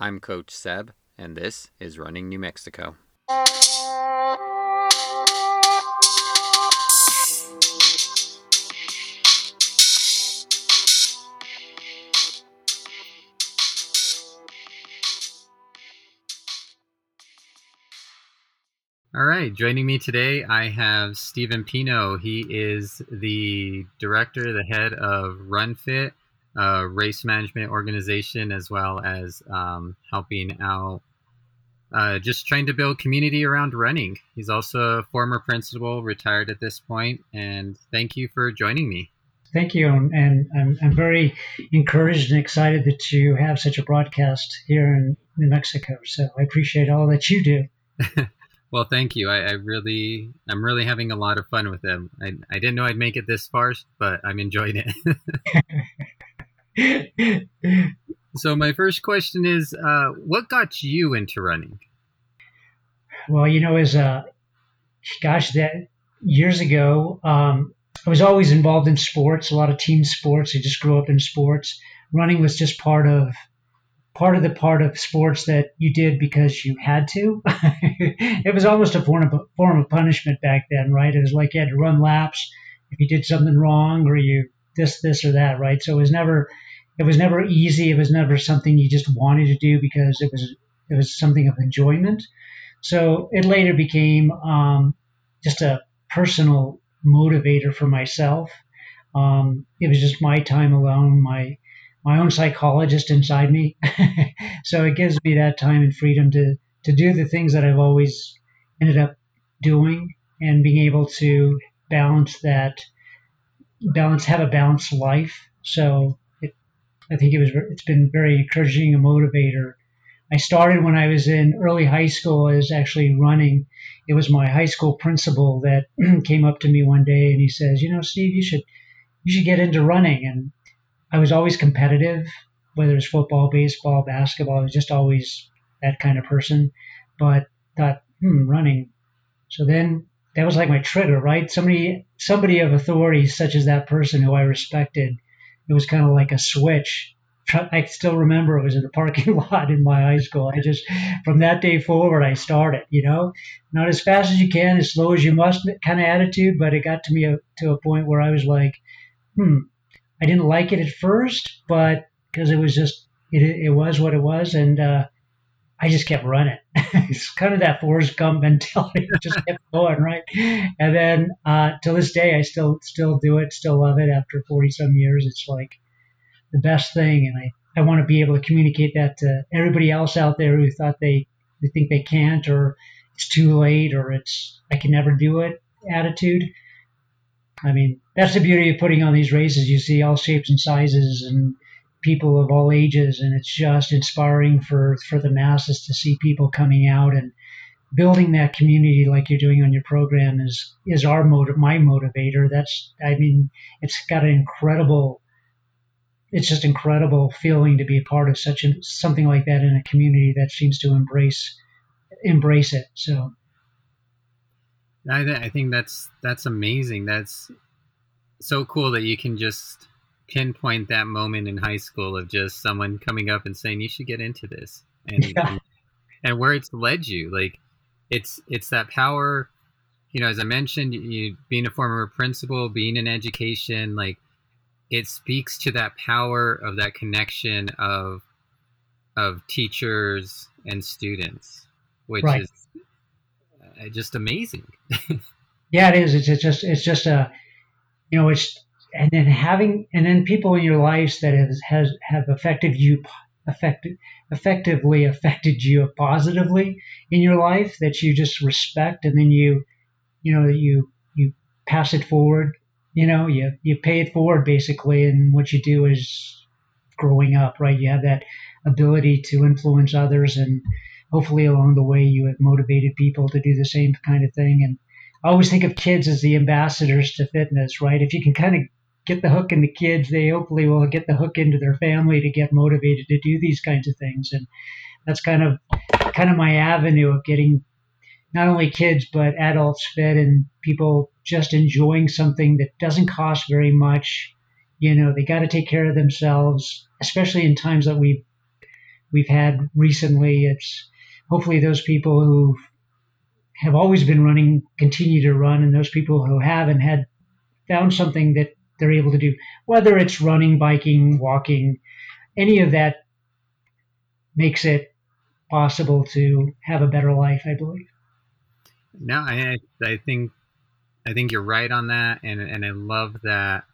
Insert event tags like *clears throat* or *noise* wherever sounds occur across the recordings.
I'm Coach Seb, and this is Running New Mexico. All right, joining me today, I have Stephen Pino. He is the director, the head of RunFit, a race management organization, as well as um, helping out, uh, just trying to build community around running. He's also a former principal, retired at this point, and thank you for joining me. Thank you, and I'm, I'm very encouraged and excited that you have such a broadcast here in New Mexico. So I appreciate all that you do. *laughs* *laughs* Well, thank you. I, I, really, I'm really having a lot of fun with them. I, I didn't know I'd make it this far, but I'm enjoying it. *laughs* *laughs* so, my first question is, uh, what got you into running? Well, you know, as uh, gosh, that years ago, um, I was always involved in sports, a lot of team sports. I just grew up in sports. Running was just part of part of the part of sports that you did because you had to. *laughs* it was almost a form of form of punishment back then, right? It was like you had to run laps if you did something wrong or you this this or that, right? So it was never it was never easy. It was never something you just wanted to do because it was it was something of enjoyment. So it later became um, just a personal motivator for myself. Um, it was just my time alone, my my own psychologist inside me. *laughs* so it gives me that time and freedom to, to do the things that I've always ended up doing and being able to balance that, balance, have a balanced life. So I think it was, it's been very encouraging and motivator. I started when I was in early high school as actually running. It was my high school principal that *clears throat* came up to me one day and he says, you know, Steve, you should, you should get into running. And I was always competitive, whether it's football, baseball, basketball. I was just always that kind of person. But thought, hmm, running. So then that was like my trigger, right? Somebody, somebody of authority, such as that person who I respected. It was kind of like a switch. I still remember it was in the parking *laughs* lot in my high school. I just, from that day forward, I started, you know, not as fast as you can, as slow as you must kind of attitude, but it got to me a, to a point where I was like, hmm, I didn't like it at first, but because it was just it, it was what it was, and uh, I just kept running. *laughs* it's kind of that Forrest Gump mentality. *laughs* just kept going, right? And then uh, to this day, I still still do it, still love it. After forty some years, it's like the best thing, and I I want to be able to communicate that to everybody else out there who thought they who think they can't or it's too late or it's I can never do it attitude. I mean, that's the beauty of putting on these races. You see all shapes and sizes and people of all ages, and it's just inspiring for, for the masses to see people coming out and building that community like you're doing on your program is is our motive, my motivator. That's, I mean, it's got an incredible, it's just incredible feeling to be a part of such a, something like that in a community that seems to embrace embrace it. So I, th- I think that's that's amazing. That's so cool that you can just pinpoint that moment in high school of just someone coming up and saying you should get into this, and yeah. and, and, where it's led you. Like it's it's that power. You know, as I mentioned, you being a former principal, being in education, like it speaks to that power of that connection of of teachers and students, which right. is uh, just amazing. *laughs* yeah, it is it is. It's just it's just a you know it's and then having and then people in your lives that has, has have affected you affected effectively affected you positively in your life that you just respect and then you you know you you pass it forward you know you you pay it forward basically and what you do is growing up right you have that ability to influence others and hopefully along the way you have motivated people to do the same kind of thing. And I always think of kids as the ambassadors to fitness, right? If you can kind of get the hook in the kids, they hopefully will get the hook into their family to get motivated to do these kinds of things. And that's kind of kind of my avenue of getting not only kids but adults fed and people just enjoying something that doesn't cost very much. You know, they got to take care of themselves, especially in times that we've we've had recently. It's hopefully those people who have always been running continue to run, and those people who haven't had found something that they're able to do, whether it's running, biking, walking, any of that makes it possible to have a better life, I believe. No, I I think I think you're right on that, and and I love that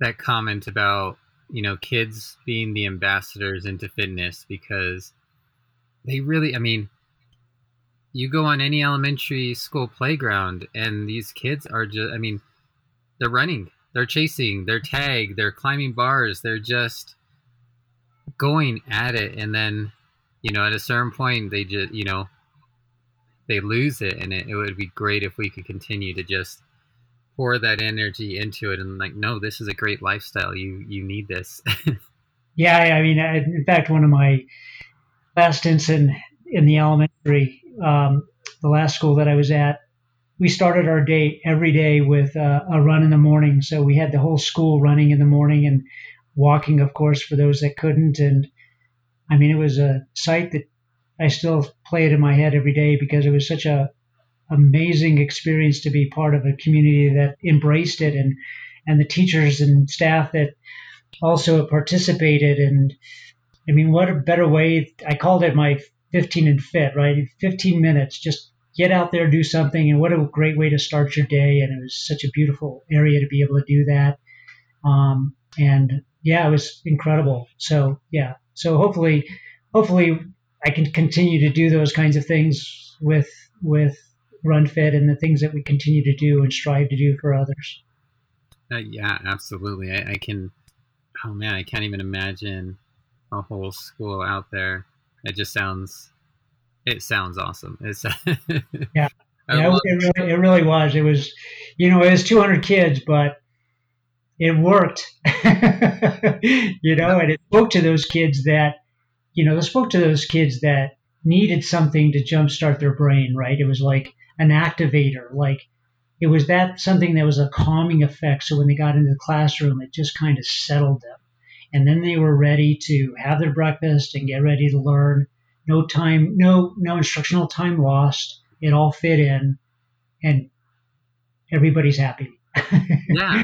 that comment about you know kids being the ambassadors into fitness because they really, I mean, you go on any elementary school playground and these kids are just, I mean, they're running, they're chasing, they're tag, they're climbing bars, they're just going at it, and then you know at a certain point they just you know they lose it. And it, it would be great if we could continue to just pour that energy into it and like no this is a great lifestyle. You you need this. *laughs* Yeah i mean in fact one of my last stints in in the elementary um, the last school that i was at we started our day every day with uh, a run in the morning. So we had the whole school running in the morning and walking of course for those that couldn't. And i mean it was a sight that I still play it in my head every day because it was such a amazing experience to be part of a community that embraced it and and the teachers and staff that also participated. And I mean what a better way I called it my 15 and fit right? 15 minutes just get out there do something and what a great way to start your day and it was such a beautiful area to be able to do that um, and yeah it was incredible so yeah so hopefully hopefully I can continue to do those kinds of things with with RunFit and the things that we continue to do and strive to do for others. Uh, yeah, absolutely. I, I, can. Oh man, I can't even imagine a whole school out there. It just sounds. It sounds awesome. It's *laughs* yeah. yeah, it really, it really was. It was, you know, it was 200 kids, but it worked. *laughs* you know, and it spoke to those kids that you know, it spoke to those kids that needed something to jumpstart their brain, right? It was like an activator, like it was that something that was a calming effect. So when they got into the classroom, it just kind of settled them. And then they were ready to have their breakfast and get ready to learn. No time, no, no instructional time lost. It all fit in and everybody's happy. *laughs* yeah,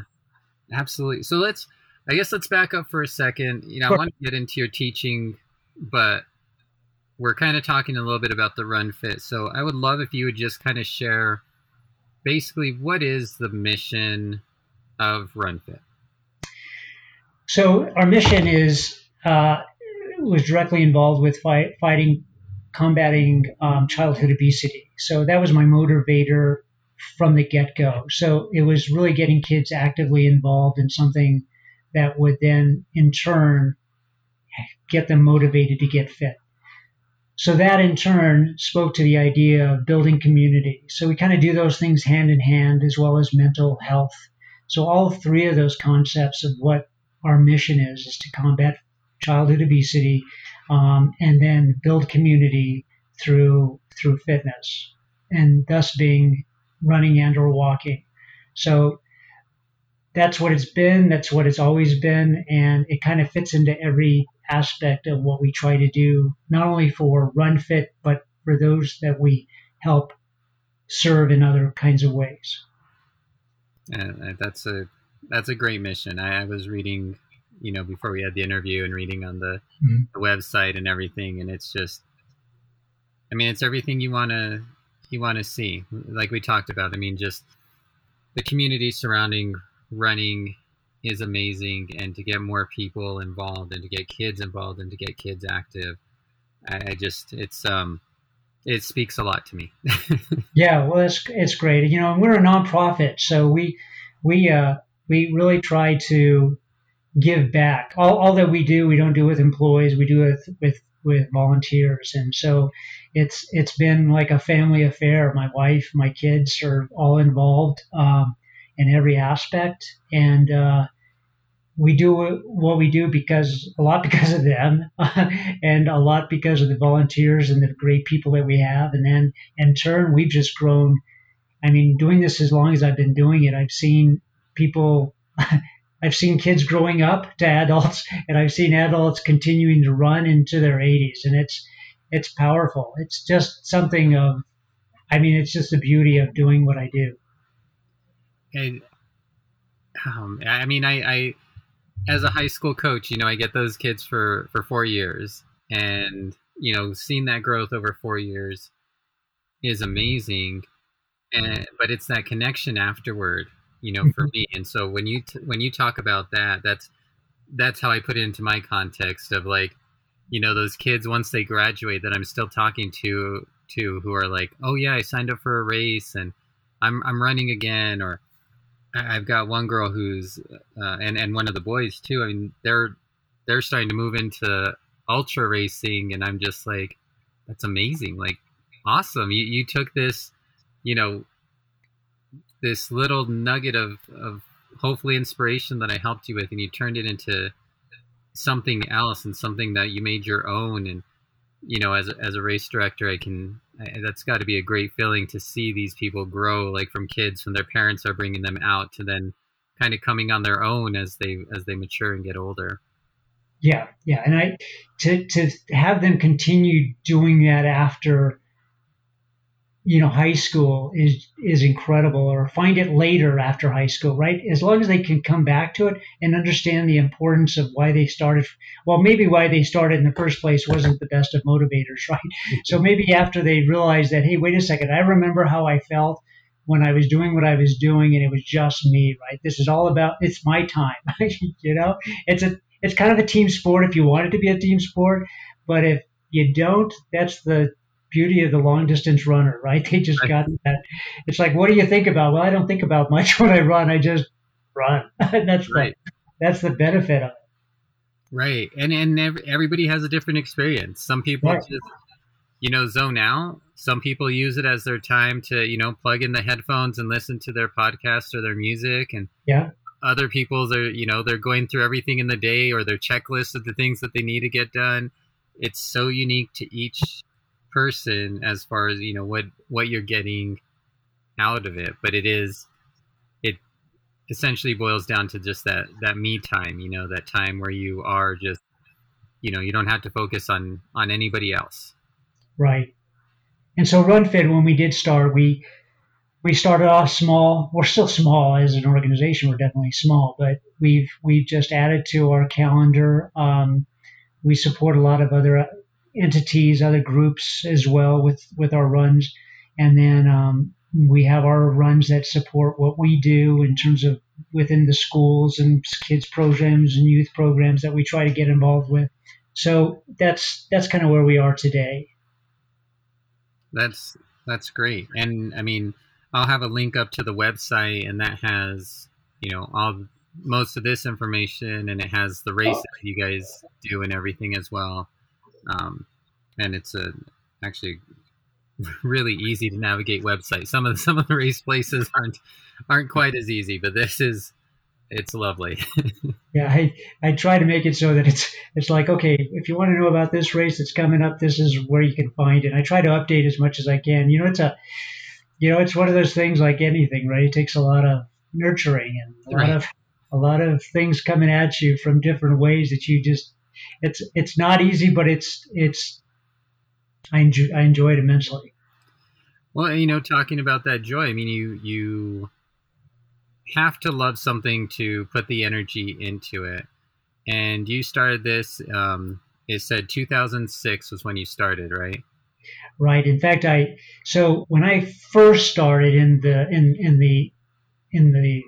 absolutely. So let's, I guess let's back up for a second. You know, I want to get into your teaching but we're kind of talking a little bit about the run fit. So I would love if you would just kind of share basically what is the mission of run fit. So our mission is uh, was directly involved with fight, fighting, combating um, childhood obesity. So that was my motivator from the get go. So it was really getting kids actively involved in something that would then, in turn, get them motivated to get fit. So that in turn spoke to the idea of building community. So we kind of do those things hand in hand as well as mental health. So all three of those concepts of what our mission is is to combat childhood obesity um, and then build community through through fitness and thus being running and or walking. So that's what it's been. That's what it's always been, and it kind of fits into every aspect of what we try to do, not only for RunFit, but for those that we help serve in other kinds of ways. Yeah, that's a that's a great mission. I, I, was reading, you know, before we had the interview and reading on the, mm-hmm. the website and everything, and it's just, I mean, it's everything you want to you want to see. Like we talked about. I mean, just the community surrounding running is amazing and to get more people involved and to get kids involved and to get kids active i, I just it's um it speaks a lot to me *laughs* yeah well it's it's great you know we're a nonprofit so we we uh we really try to give back all, all that we do we don't do with employees we do it with, with with volunteers and so it's it's been like a family affair my wife my kids are all involved um, in every aspect. And uh, we do what we do because a lot *laughs* because of them, *laughs* and a lot because of the volunteers and the great people that we have. And then in turn, we've just grown. I mean, doing this as long as I've been doing it, I've seen people *laughs* I've seen kids growing up to adults, *laughs* and I've seen adults continuing to run into their 80s, and it's it's powerful. It's just something of, I mean, it's just the beauty of doing what I do. And um, I mean, I, I as a high school coach, you know, I get those kids for for four years, and you know, seeing that growth over four years is amazing. And but it's that connection afterward, you know, for mm-hmm. me. And so when you t- when you talk about that, that's that's how I put it into my context of like, you know, those kids once they graduate that I'm still talking to to who are like, oh yeah, I signed up for a race and I'm I'm running again, or I've got one girl who's uh, and and one of the boys too. I mean, they're they're starting to move into ultra racing, and I'm just like, that's amazing. Like, awesome. You you took this, you know, this little nugget of of hopefully inspiration that I helped you with, and you turned it into something else and something that you made your own. And you know, as as a race director, I can I, that's got to be a great feeling to see these people grow, like from kids when their parents are bringing them out to then kind of coming on their own as they as they mature and get older. Yeah, yeah, and I to to have them continue doing that after you know high school is is incredible or find it later after high school right? As long as they can come back to it and understand the importance of why they started well maybe why they started in the first place wasn't the best of motivators *laughs* right? So maybe after they realize that hey wait a second i remember how i felt when i was doing what i was doing and it was just me right? This is all about it's my time *laughs* you know? It's a it's kind of a team sport if you want it to be a team sport but if you don't that's the beauty of the long distance runner, right? They just got that. It's like, what do you think about? Well, I don't think about much *laughs* when I run. I just run. *laughs* that's right. the that's the benefit of it. Right, and and everybody has a different experience. Some people right. just you know zone out. Some people use it as their time to you know plug in the headphones and listen to their podcast or their music, and yeah. Other people's are you know they're going through everything in the day or their checklist of the things that they need to get done. It's so unique to each person as far as you know what what you're getting out of it but it is it essentially boils down to just that that me time you know that time where you are just you know you don't have to focus on on anybody else. Right. And so runfit when we did start we we started off small. We're still small as an organization. We're definitely small but we've we've just added to our calendar. Um, we support a lot of other entities, other groups as well with with our runs, and then um, we have our runs that support what we do in terms of within the schools and kids programs and youth programs that we try to get involved with. So that's that's kind of where we are today. That's that's great, and I mean, I'll have a link up to the website, and that has you know all most of this information, and it has the races you guys do and everything as well. Um, and it's a actually *laughs* really easy to navigate website. Some of the, some of the race places aren't aren't quite as easy, but this is it's lovely. *laughs* yeah, I, I try to make it so that it's it's like okay, if you want to know about this race that's coming up, this is where you can find it. I try to update as much as I can. You know, it's a you know, it's one of those things like anything, right? It takes a lot of nurturing and a right. lot of a lot of things coming at you from different ways that you just it's it's not easy, but it's it's I enjoy I enjoy it immensely. Well, you know, talking about that joy, I mean, you you have to love something to put the energy into it. And you started this. Um, it said 2006 was when you started, right? Right. In fact, I so when I first started in the in in the in the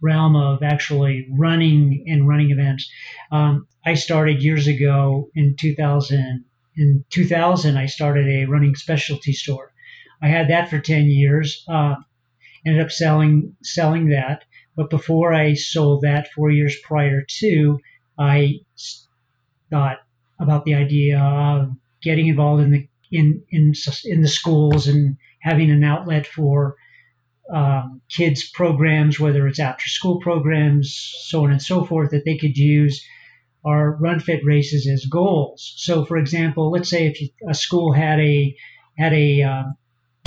realm of actually running and running events. Um, I started years ago in 2000. In 2000, I started a running specialty store. I had that for 10 years. Uh, ended up selling selling that, but before I sold that, four years prior to, I thought about the idea of getting involved in the in in in the schools and having an outlet for um, kids programs, whether it's after school programs, so on and so forth, that they could use our run fit races as goals. So, for example, let's say if a school had a had a um,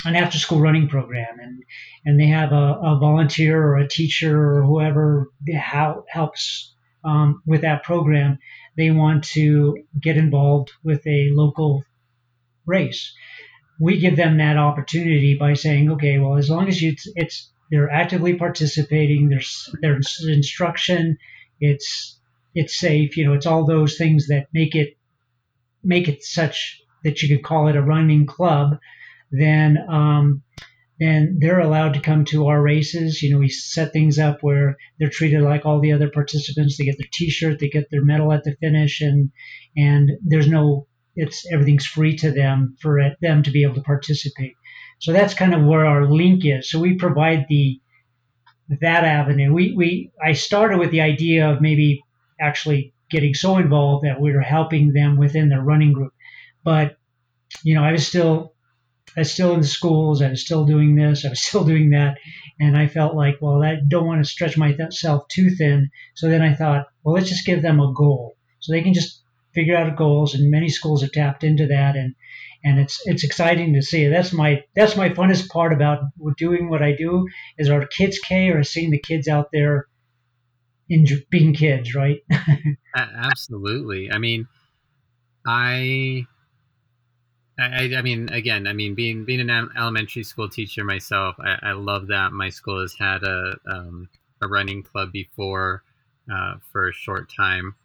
an after school running program and and they have a, a volunteer or a teacher or whoever helps um, with that program they want to get involved with a local race we give them that opportunity by saying okay well as long as you it's, it's they're actively participating there's there's instruction it's it's safe you know it's all those things that make it make it such that you could call it a running club then um, then they're allowed to come to our races. You know, we set things up where they're treated like all the other participants. They get their T-shirt, they get their medal at the finish, and and there's no it's everything's free to them for them to be able to participate. So that's kind of where our link is. So we provide the that avenue. We we I started with the idea of maybe actually getting so involved that we were helping them within their running group, but you know I was still I was still in the schools. I was still doing this. I was *laughs* still doing that. And I felt like, well, I don't want to stretch myself too thin. So then I thought, well, let's just give them a goal. So they can just figure out goals. And many schools have tapped into that. And, and it's, it's exciting to see. That's my, that's my funnest part about doing what I do is our kids K or seeing the kids out there in being kids, right? *laughs* Absolutely. I mean, I I, I, mean, again, I mean, being being an elementary school teacher myself, I, I love that my school has had a um, a running club before uh, for a short time,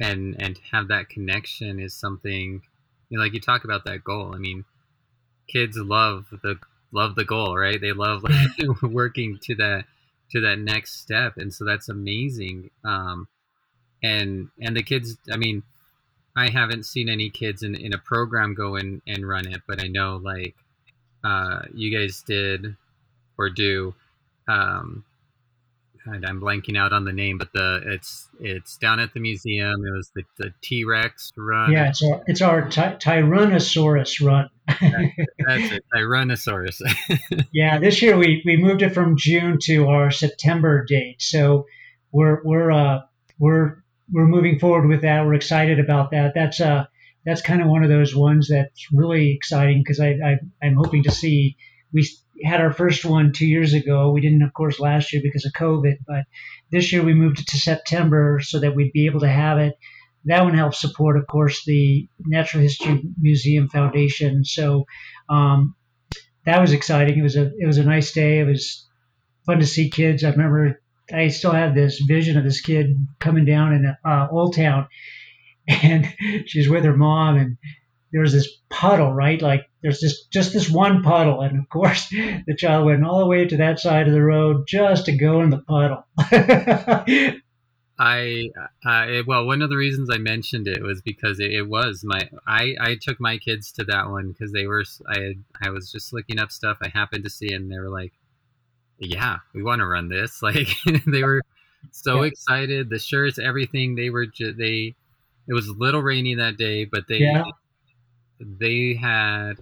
and and have that connection is something, you know, like you talk about that goal. I mean, kids love the love the goal, right? They love like, *laughs* *laughs* working to that to that next step, and so that's amazing. Um, and and the kids, I mean I haven't seen any kids in, in a program go in and run it, but I know like uh, you guys did or do. Um, I'm blanking out on the name, but the it's it's down at the museum. It was the, the T Rex run. Yeah, it's our, it's our ty- Tyrannosaurus run. that's, that's it, Tyrannosaurus. *laughs* yeah, this year we, we moved it from June to our September date, so we're we're uh, we're we're moving forward with that. We're excited about that. That's uh that's kind of one of those ones that's really exciting because I, I I'm hoping to see. We had our first one two years ago. We didn't, of course, last year because of COVID, but this year we moved it to September so that we'd be able to have it. That one helps support, of course, the Natural History Museum Foundation. So um, that was exciting. It was a it was a nice day. It was fun to see kids. I remember I still have this vision of this kid coming down in uh, Old Town, *laughs* and she's with her mom, and there's this puddle, right? Like there's just just this one puddle, and of course *laughs* the child went all the way to that side of the road just to go in the puddle. *laughs* I, uh, well, one of the reasons I mentioned it was because it, it was my, I, I took my kids to that one because they were, I, had, I was just looking up stuff I happened to see, and they were like, yeah, we want to run this. *laughs* Like they were so yeah. excited. The shirts, everything. They were just they. It was a little rainy that day, but they yeah. They had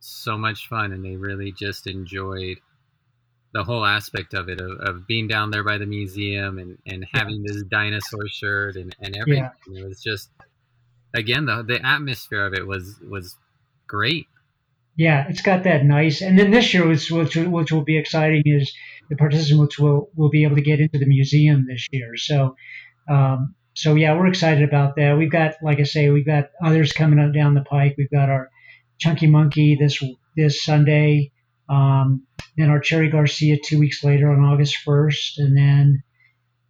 so much fun, and they really just enjoyed the whole aspect of it of, of being down there by the museum and, and having this dinosaur shirt and, and everything. It was just again the the atmosphere of it was was great. Yeah, it's got that nice. And then this year, which which, which will be exciting, is the participants will will be able to get into the museum this year. So, um, so yeah, we're excited about that. We've got, like I say, we've got others coming up down the pike. We've got our Chunky Monkey this this Sunday. Um, then our Cherry Garcia two weeks later on August 1st, and then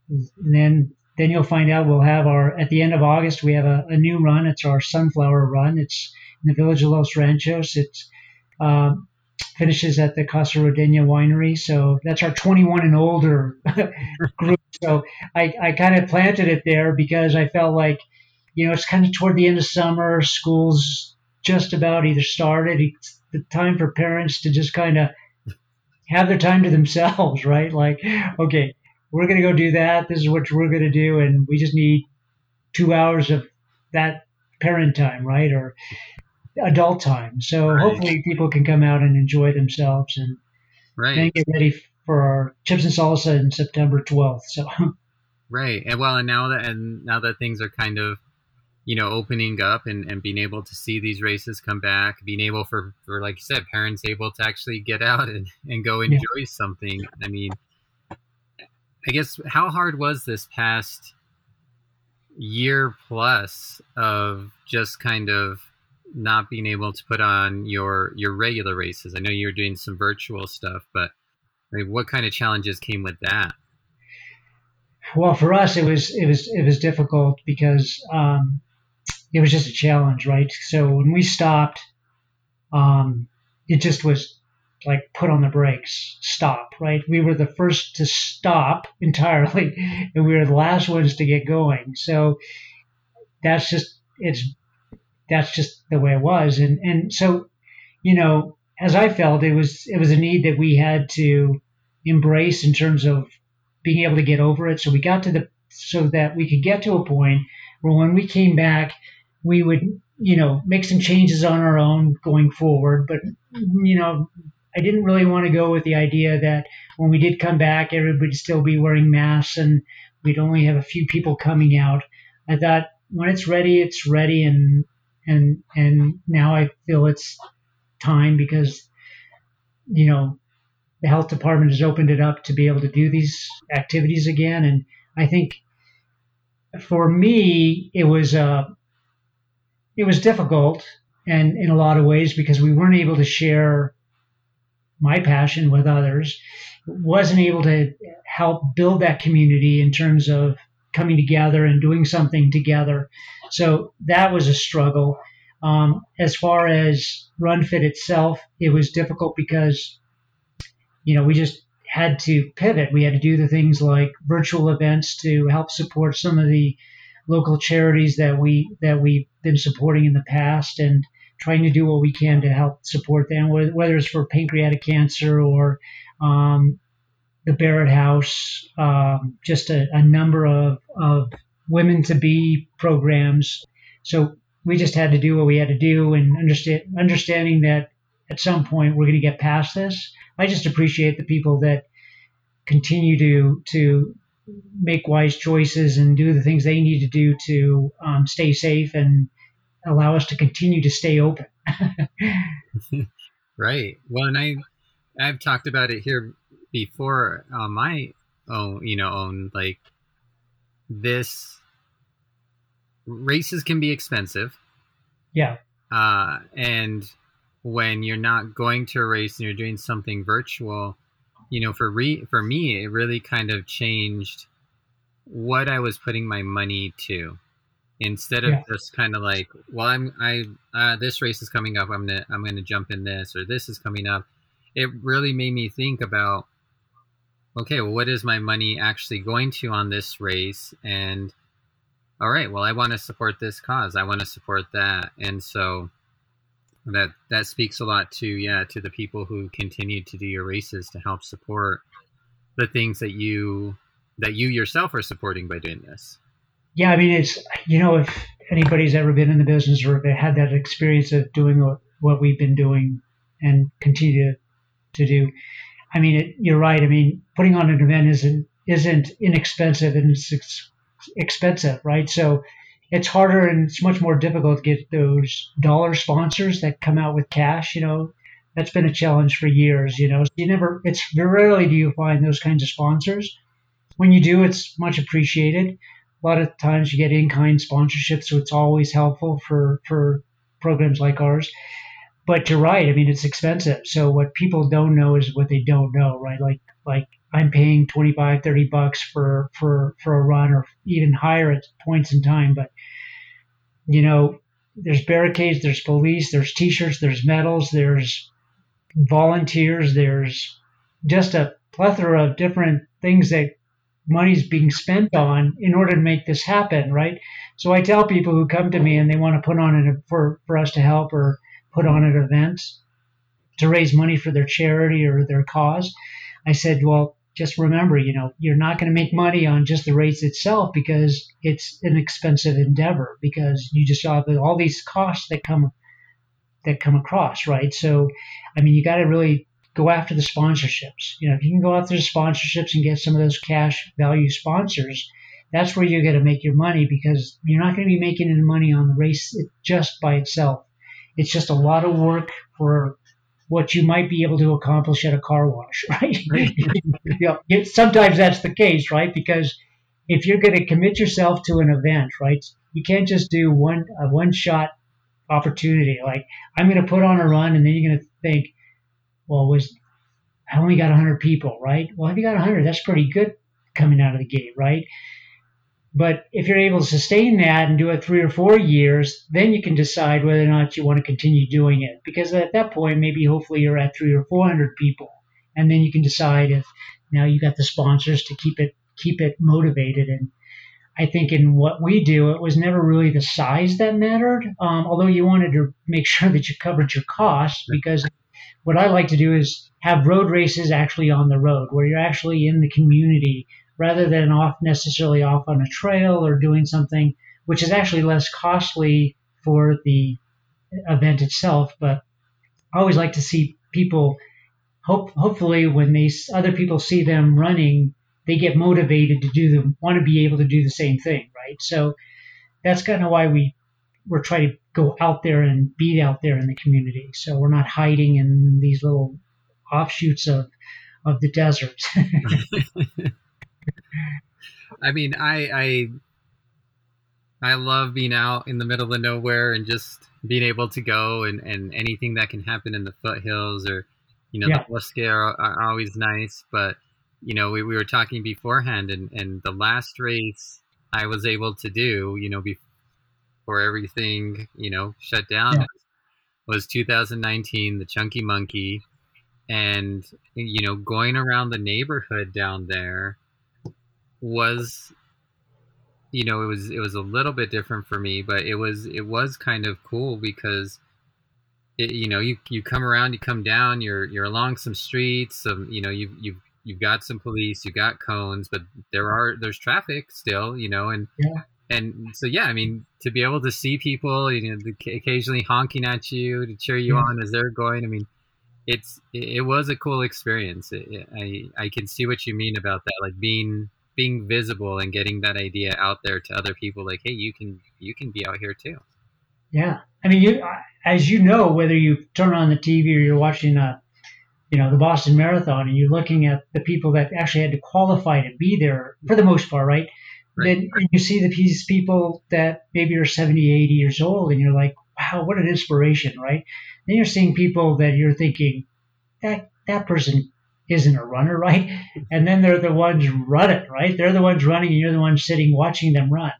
and then then you'll find out we'll have our at the end of August we have a, a new run. It's our sunflower run. It's in the village of Los Ranchos. It's um, finishes at the Casa Rondeña winery. So that's our 21 and older *laughs* group. So I, I kind of planted it there because I felt like, you know, it's kind of toward the end of summer, school's just about either started. It's the time for parents to just kind of have their time to themselves, *laughs* right? Like, okay, we're going to go do that. This is what we're going to do. And we just need two hours of that parent time, right? Or adult time. So right. hopefully people can come out and enjoy themselves and right. then get ready for our chips and salsa in September 12th. So *laughs* right, and well, and now that and now that things are kind of you know opening up and, and being able to see these races come back being able for for like you said parents able to actually get out and, and go enjoy yeah. something i mean i guess how hard was this past year plus of just kind of not being able to put on your your regular races i know you're doing some virtual stuff but I mean, what kind of challenges came with that well for us it was it was it was difficult because um, it was just a challenge, right? So when we stopped, um, it just was like put on the brakes, stop, right? We were the first to stop *laughs* entirely, and we were the last ones to get going. So that's just it's that's just the way it was, and and so you know, as I felt, it was it was a need that we had to embrace in terms of being able to get over it. So we got to the so that we could get to a point where when we came back we would, you know, make some changes on our own going forward. But, you know, I didn't really want to go with the idea that when we did come back, everybody'd still be wearing masks and we'd only have a few people coming out. I thought when it's ready, it's ready, and and and now I feel it's time because you know the health department has opened it up to be able to do these activities again, and I think for me it was a it was difficult and in a lot of ways because we weren't able to share my passion with others. Wasn't able to help build that community in terms of coming together and doing something together. So that was a struggle. Um, as far as runfit itself it was difficult because you know we just had to pivot. We had to do the things like virtual events to help support some of the local charities that we that we've been supporting in the past and trying to do what we can to help support them, whether it's for pancreatic cancer or um, the Barrett House, um, just a, a number of, of women to be programs. So we just had to do what we had to do and understand, understanding that at some point we're going to get past this. I just appreciate the people that continue to to make wise choices and do the things they need to do to um, stay safe and allow us to continue to stay open. *laughs* *laughs* right. Well, and I, I've talked about it here before on my own, you know, own like this races can be expensive. Yeah. Uh, and when you're not going to a race and you're doing something virtual, you know, for re for me, it really kind of changed what I was putting my money to. Instead of yeah. just kind of like, well, I'm I uh, this race is coming up, I'm gonna I'm gonna jump in this, or this is coming up. It really made me think about, okay, well, what is my money actually going to on this race? And all right, well, I want to support this cause, I want to support that, and so that that speaks a lot to yeah to the people who continue to do your races to help support the things that you that you yourself are supporting by doing this yeah i mean it's you know if anybody's ever been in the business or had that experience of doing what, we've been doing and continue to, to do i mean it, you're right i mean putting on an event isn't isn't inexpensive and it's ex- expensive right so it's harder and it's much more difficult to get those dollar sponsors that come out with cash. You know, that's been a challenge for years. You know, you never, it's rarely do you find those kinds of sponsors. When you do, it's much appreciated. A lot of times you get in-kind sponsorships, so it's always helpful for for programs like ours. But you're right. I mean, it's expensive. So what people don't know is what they don't know, right? Like like I'm paying 25, 30 bucks for, for, for a run or even higher at points in time. But, you know, there's barricades, there's police, there's t-shirts, there's medals, there's volunteers, there's just a plethora of different things that money's being spent on in order to make this happen, right? So I tell people who come to me and they want to put on it for, for us to help or put on an event to raise money for their charity or their cause. I said, well, just remember, you know, you're not going to make money on just the race itself because it's an expensive endeavor because you just have all these costs that come that come across, right? So, I mean, you got to really go after the sponsorships. You know, if you can go after the sponsorships and get some of those cash value sponsors, that's where you're going to make your money because you're not going to be making any money on the race just by itself. It's just a lot of work for what you might be able to accomplish at a car wash, *laughs* right? you know, sometimes that's the case, right? Because if you're going to commit yourself to an event, right, you can't just do one a one shot opportunity. Like I'm going to put on a run, and then you're going to think, well, was I only got 100 people, right? Well, if you got 100, that's pretty good coming out of the gate, right? But if you're able to sustain that and do it three or four years, then you can decide whether or not you want to continue doing it. Because at that point, maybe hopefully you're at three or 400 people, and then you can decide if now you got the sponsors to keep it keep it motivated. And I think in what we do, it was never really the size that mattered, um, although you wanted to make *laughs* sure that you covered your costs. Because what I like to do is have road races actually on the road, where you're actually in the community rather than off necessarily off on a trail or doing something which is actually less costly for the event itself. But I always like to see people. Hope, hopefully, when these other people see them running, they get motivated to do them, want to be able to do the same thing, right? So that's kind of why we we're trying to go out there and be out there in the community. So we're not hiding in these little offshoots of of the desert. *laughs* *laughs* I mean, I I I love being out in the middle of nowhere and just being able to go and, and anything that can happen in the foothills or you know yeah. the Bosque are, are, always nice. But you know, we, we were talking beforehand, and and the last race I was able to do, you know, before everything you know shut down, yeah. was 2019, the Chunky Monkey, and you know, going around the neighborhood down there was you know it was it was a little bit different for me but it was it was kind of cool because it, you know you you come around you come down you're you're along some streets some you know you you've you've got some police you got cones but there are there's traffic still you know and yeah. and so yeah i mean to be able to see people you know occasionally honking at you to cheer you yeah. on as they're going i mean it's it, was a cool experience it, i i can see what you mean about that like being being visible and getting that idea out there to other people like hey you can you can be out here too. Yeah. I mean you as you know whether you turn on the tv or you're watching a uh, you know the boston marathon and you're looking at the people that actually had to qualify to be there for the most part right, right. then you see the these people that maybe are 70 80 years old and you're like wow what an inspiration right? Then you're seeing people that you're thinking that that person isn't a runner, *laughs* right? And then they're the ones running, right? They're the ones running, and you're the one sitting watching them run.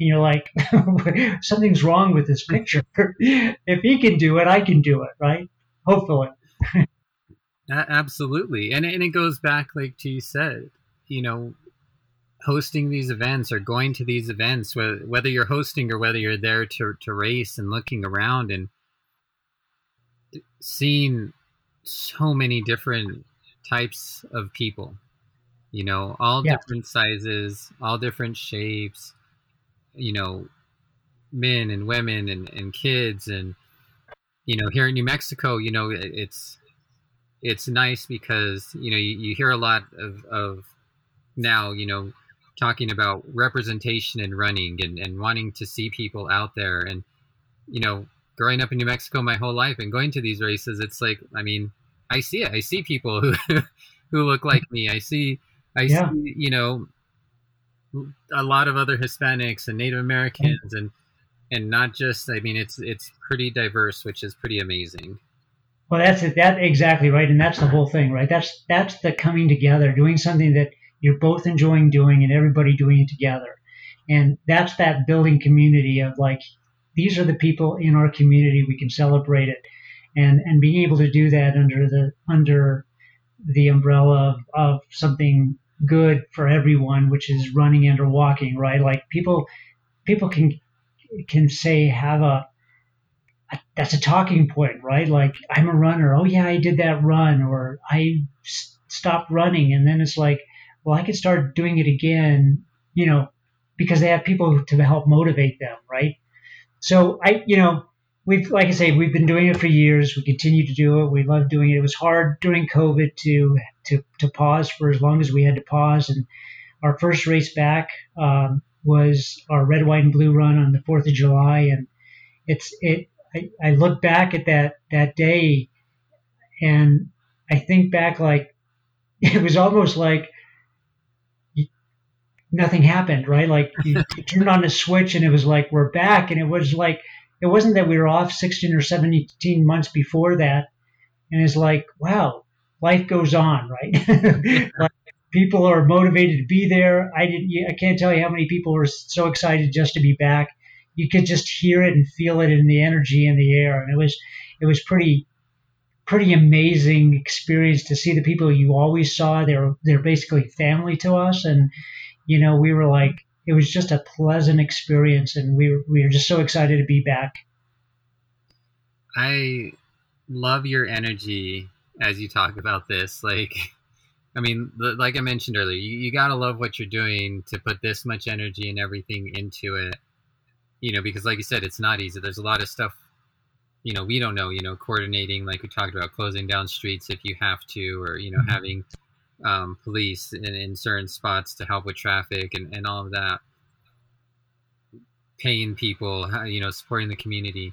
And you're like, *laughs* something's wrong with this picture. *laughs* if he can do it, I can do it, right? Hopefully. Absolutely, and and it goes back like you said, you know, hosting these events or going to these events, whether whether you're hosting or whether you're there to to race and looking around and seeing so many different types of people you know all yeah. different sizes all different shapes you know men and women and, and kids and you know here in new mexico you know it's it's nice because you know you, you hear a lot of, of now you know talking about representation and running and, and wanting to see people out there and you know growing up in new mexico my whole life and going to these races it's like i mean I see it. I see people who *laughs* who look like me. I see I yeah. see you know a lot of other Hispanics and Native mm-hmm. Americans and and not just I mean it's it's pretty diverse, which is pretty amazing. Well, that's it. That exactly right, and that's the whole thing, right? That's that's the coming together, doing something that you're both enjoying doing, and everybody doing it together, and that's that building community of like these are the people in our community. We can celebrate it and and being able to do that under the under the umbrella of, of something good for everyone, which is running and or walking, right? Like people people can can say have a, a that's a talking point, right? Like I'm a runner. Oh yeah, I did that run, or I s- stopped running, and then it's like, well, I could start doing it again, you know, because they have people to help motivate them, right? So I, you know, we've like I say, we've been doing it for years. We continue to do it. We love doing it. It was hard during COVID to to to pause for as long as we had to pause, and our first race back um, was our red, white, and blue run on the Fourth of July, and it's it. I, I look back at that that day, and I think back like *laughs* it was almost like nothing happened, right? Like you, you *laughs* turned on a switch and it was like we're back, and it was like it wasn't that we were off 16 or 17 months before that, and it's like wow, life goes on, right? *laughs* like, people are motivated to be there. I didn't. I can't tell you how many people were so excited just to be back. You could just hear it and feel it in the energy in the air, and it was it was pretty pretty amazing experience to see the people you always saw. They're they're basically family to us, and you know we were like it was just a pleasant experience, and we were, we were just so excited to be back. I love your energy as you talk about this, like *laughs* I mean, like I mentioned earlier, you, you gotta love what you're doing to put this much energy and everything into it. You know, because like you said, it's not easy. There's a lot of stuff, you know, we don't know. You know, coordinating, like we talked about, closing down streets if you have to, or you know, mm-hmm. having um, police in, in certain spots to help with traffic and, and all of that. Paying people, you know, supporting the community.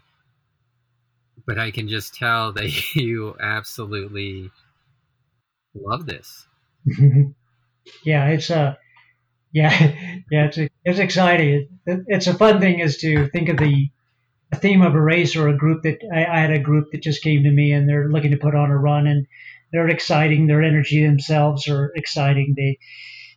But I can just tell *laughs* that you absolutely love this. *laughs* yeah, it's a uh, yeah, *laughs* yeah, it's it's exciting. it's a fun thing is to think of the theme of a race or a group that I, I, had a group that just came to me and they're looking to put on a run and they're exciting. Their energy themselves are exciting. They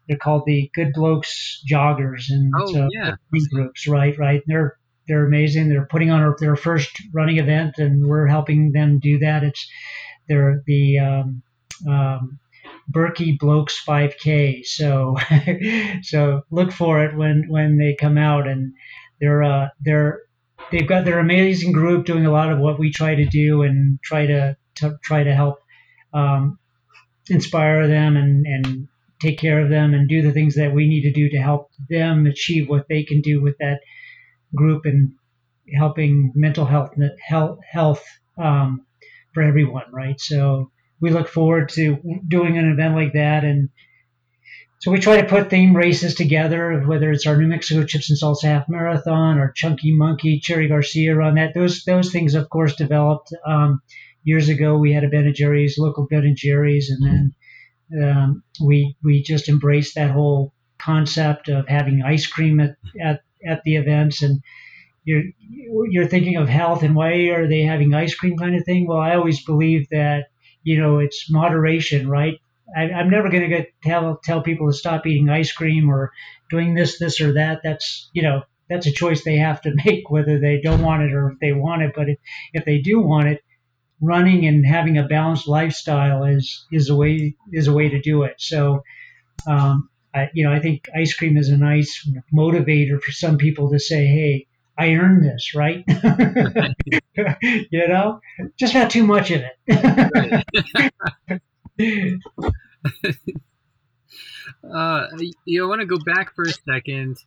they're called the Good Blokes Joggers and oh, so yeah. groups, right? Right. They're they're amazing. They're putting on their first running event and we're helping them do that. It's they're the um, um, Berkey Blokes 5K. So *laughs* so look for it when when they come out, and they're uh, they're they've got their amazing group doing a lot of what we try to do and try to, to try to help um, inspire them and and take care of them and do the things that we need to do to help them achieve what they can do with that group and helping mental health health health um, for everyone, right? So we look forward to doing an event like that. And so we try to put theme races together, whether it's our New Mexico Chips and Salsa Half Marathon or Chunky Monkey, Cherry Garcia run that. Those those things, of course, developed um, years ago. We had a Ben and Jerry's, local Ben and Jerry's, and then um, we we just embraced that whole concept of having ice cream at, at, at the events and you're you're thinking of health and why are they having ice cream kind of thing well i always believe that you know, it's moderation, right? I, am never going to tell tell people to stop eating ice cream or doing this, this or that. That's you know, that's a choice they have to *laughs* make whether they don't want it or if they want it. But if, if they do want it, running and having a balanced lifestyle is is a way is a way to do it. So, um, I, you know, I think ice cream is a nice motivator for some people to say, hey, I earned this, right? *laughs* you know, just not too much of it. *laughs* uh, you want to go back for a second,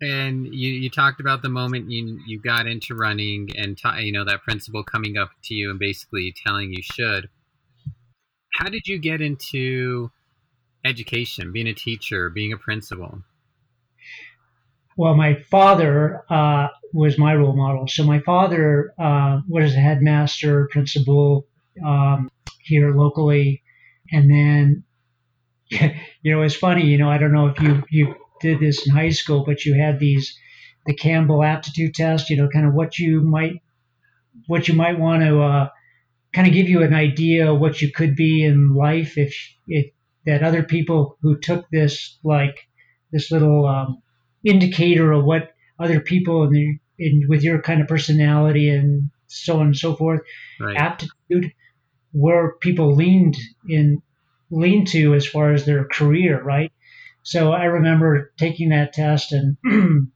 and you, you talked about the moment you you got into running, and t- you know that principal coming up to you and basically telling you should. How did you get into education, being a teacher, being a principal? Well, my father uh, was my role model. So my father uh, was a headmaster, principal um, here locally, and then *laughs* you know it's funny. You know, I don't know if you you did this in high school, but you had these the Campbell aptitude test. You know, kind of what you might what you might want to uh, kind of give you an idea of what you could be in life if if that other people who took this like this little um, indicator of what other people in, the, in with your kind of personality and so on and so forth, right. aptitude, where people leaned in lean to as far as their career, right? So I remember taking that test and *clears throat*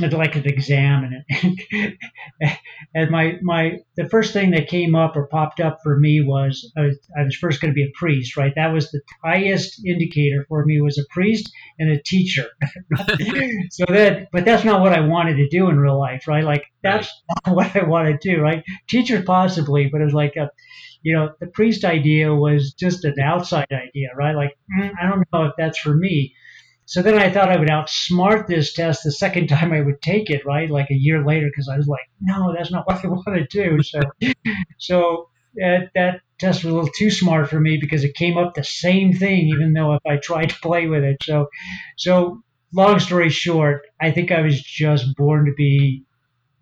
like an exam and it, *laughs* and my my the first thing that came up or popped up for me was I was, I was first going to be a priest right? That was the highest indicator for me was a priest and a teacher. *laughs* So that but that's not what I wanted to do in real life right? Like that's right. *laughs* what I wanted to do right? Teacher possibly but it was like a you know, the priest idea was just an outside idea, right? Like, mm, I don't know if that's for me. So then I thought I would outsmart this test the second *laughs* time I would take it, right? Like a year later, because I was like, no, that's not *laughs* what I want to do. So, so that, that test was a little too smart for me because it came up the same thing, even though if I tried to play with it. So, so long story short, I think I was just born to be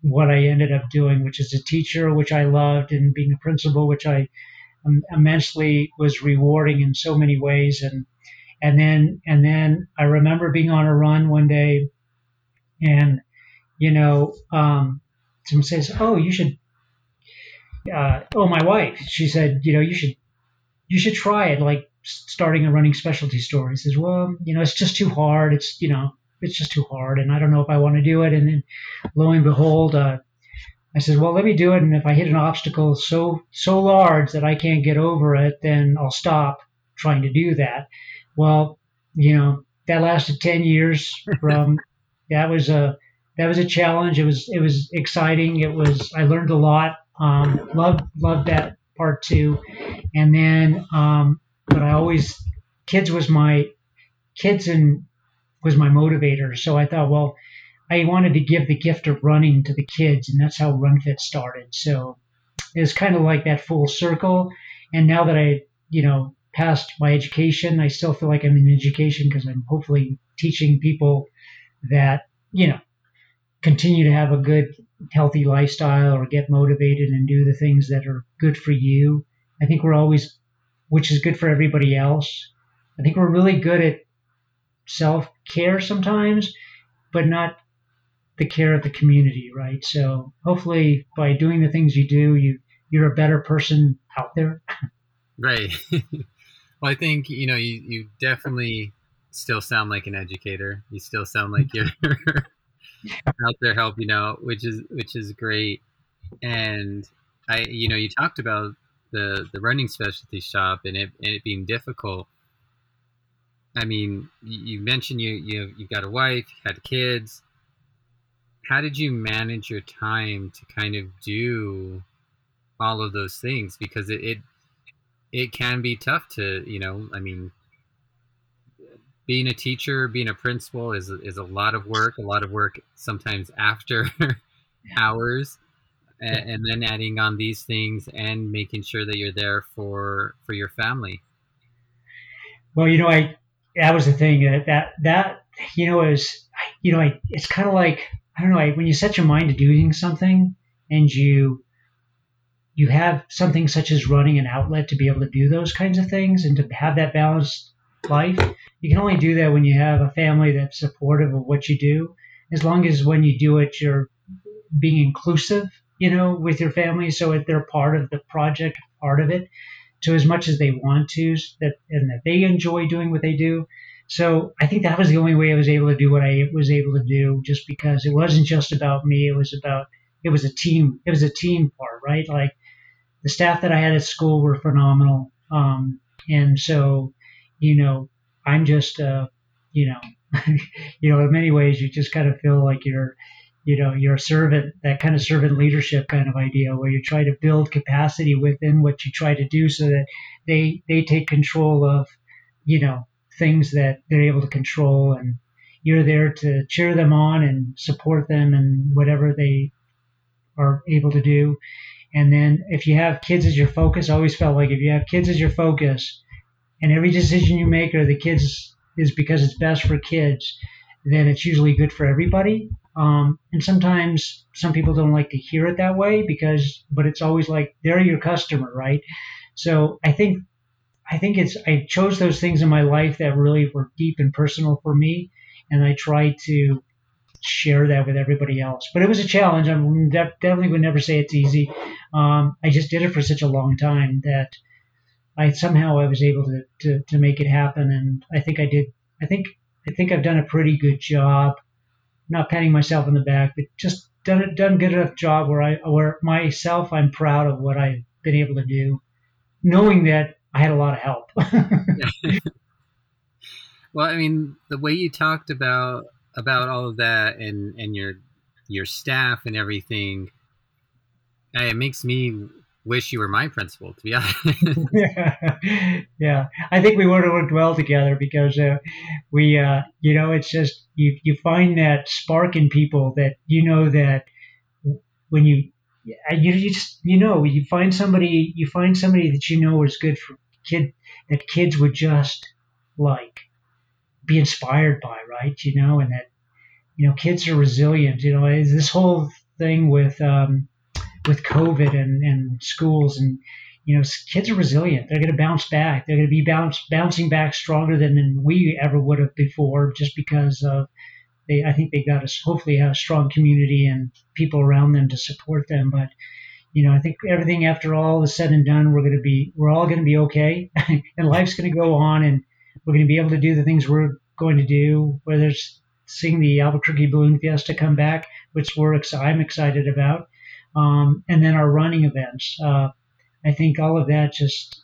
what I ended up doing, which is a teacher, which I loved, and being a principal, which I um, immensely was rewarding in so many ways. And and then and then I remember being on a run one day, and you know, um, someone says, "Oh, you should." Uh, oh, my wife. She said, "You know, you should you should try it, like starting a running specialty store." He says, "Well, you know, it's just too hard. It's you know, it's just too hard, and I don't know if I want to do it." And then, lo and behold, uh, I said, "Well, let me do it, and if I hit an obstacle so so large that I can't get over it, then I'll stop trying to do that." Well, you know, that lasted 10 years from *laughs* that was a that was a challenge. It was it was exciting. It was I learned a lot. Um, loved loved that part too. And then um, but I always kids was my kids and was my motivator. So I thought, well, I wanted to give the gift of running to the kids, and that's how RunFit started. So it's kind of like that full circle. And now that I, you know, passed my education. I still feel like I'm in education because I'm hopefully teaching people that, you know, continue to have a good, healthy lifestyle or get motivated and do the things that are good for you. I think we're always, which is good for everybody else. I think we're really good at self care sometimes, but not the care of the community, right? So hopefully by doing the things you do, you, you're a better person out there. Right. *laughs* Well, I think you know you, you definitely still sound like an educator. You still sound like you're *laughs* out there helping out, which is which is great. And I, you know, you talked about the the running specialty shop and it and it being difficult. I mean, you mentioned you you you got a wife, you had kids. How did you manage your time to kind of do all of those things? Because it, it it can be tough to you know i mean being a teacher being a principal is is a lot of work a lot of work sometimes after *laughs* hours and, and, then adding on these things and making sure that you're there for for your family well you know i that was the thing that that, that you know is you know I, it's kind of like i don't know I, when you set your mind to doing something and you you have something such as running an outlet to be able to do those kinds of things and to have that balanced life. You can only do that when you have a family that's supportive of what you do. As long as when you do it, you're being inclusive, you know, with your family, so that they're part of the project, part of it, to as much as they want to, that and that they enjoy doing what they do. So I think that was the only way I was able to do what I was able to do, just because it wasn't just about me. It was about it was a team. It was a team part, right? Like the staff that I had at school were phenomenal. Um, and so, you know, I'm just, uh, you know, *laughs* you know, in many ways, you just kind of feel like you're, you know, you're a servant, that kind of servant leadership kind of idea where you try to build capacity within what you try to do so that they, they take control of, you know, things that they're able to control and you're there to cheer them on and support them and whatever they are able to do. And then if you have kids as your focus, I always felt like if you have kids as your focus and every decision you make or the kids is because it's best for kids, then it's usually good for everybody. Um, and sometimes some people don't like to hear it that way because, but it's always like they're your customer, right? So I think, I think it's, I chose those things in my life that really were deep and personal for me. And I tried to share that with everybody else. But it was a challenge. I definitely would never say it's easy. Um, I just did it for such a long time that I somehow I was able to, to, to make it happen. And I think I did. I think I think I've done a pretty good job. Not patting myself on the back, but just done it done good enough job where I where myself I'm proud of what I've been able to do, knowing that I had a lot of help. *laughs* *laughs* well, I mean, the way you talked about about all of that and and your your staff and everything it makes me wish you were my principal, to be *laughs* honest. yeah, yeah, I think we would have worked well together because uh, we, uh, you know, it's just you you find that spark in people that you know that when you you, you just you know you find somebody you find somebody that you know is good for kid that kids would just like be inspired by, right? You know, and that you know kids are resilient. You know, this whole thing with um, with COVID and, and schools and you know kids are resilient. They're going to bounce back. They're going to be bounce, bouncing back stronger than we ever would have before, just because of they. I think they got us hopefully a strong community and people around them to support them. But you know, I think everything after all is said and done, we're going to be we're all going to be okay, *laughs* and life's going to go on, and we're going to be able to do the things we're going to do, whether it's seeing the Albuquerque Balloon Fiesta come back, which we're ex- I'm excited about, um, and then our running events. Uh, I think all of that just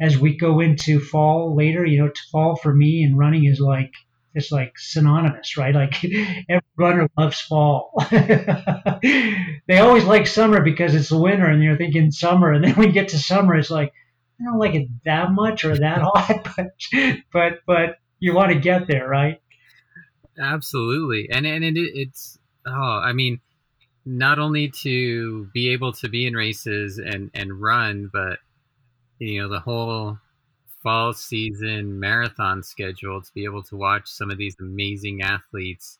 as we go into fall later, you know, fall for me and running is like it's like synonymous, right? Like *laughs* every runner loves fall. *laughs* they always like summer because it's the winter, and you're thinking summer, and then you get to summer, it's like I don't like it that much or that *laughs* hot, but but but you want to get there, right? Absolutely, and and it, it's oh, I mean, not only to be able to be in races and and run, but you know the whole fall season marathon schedule to be able to watch some of these amazing athletes,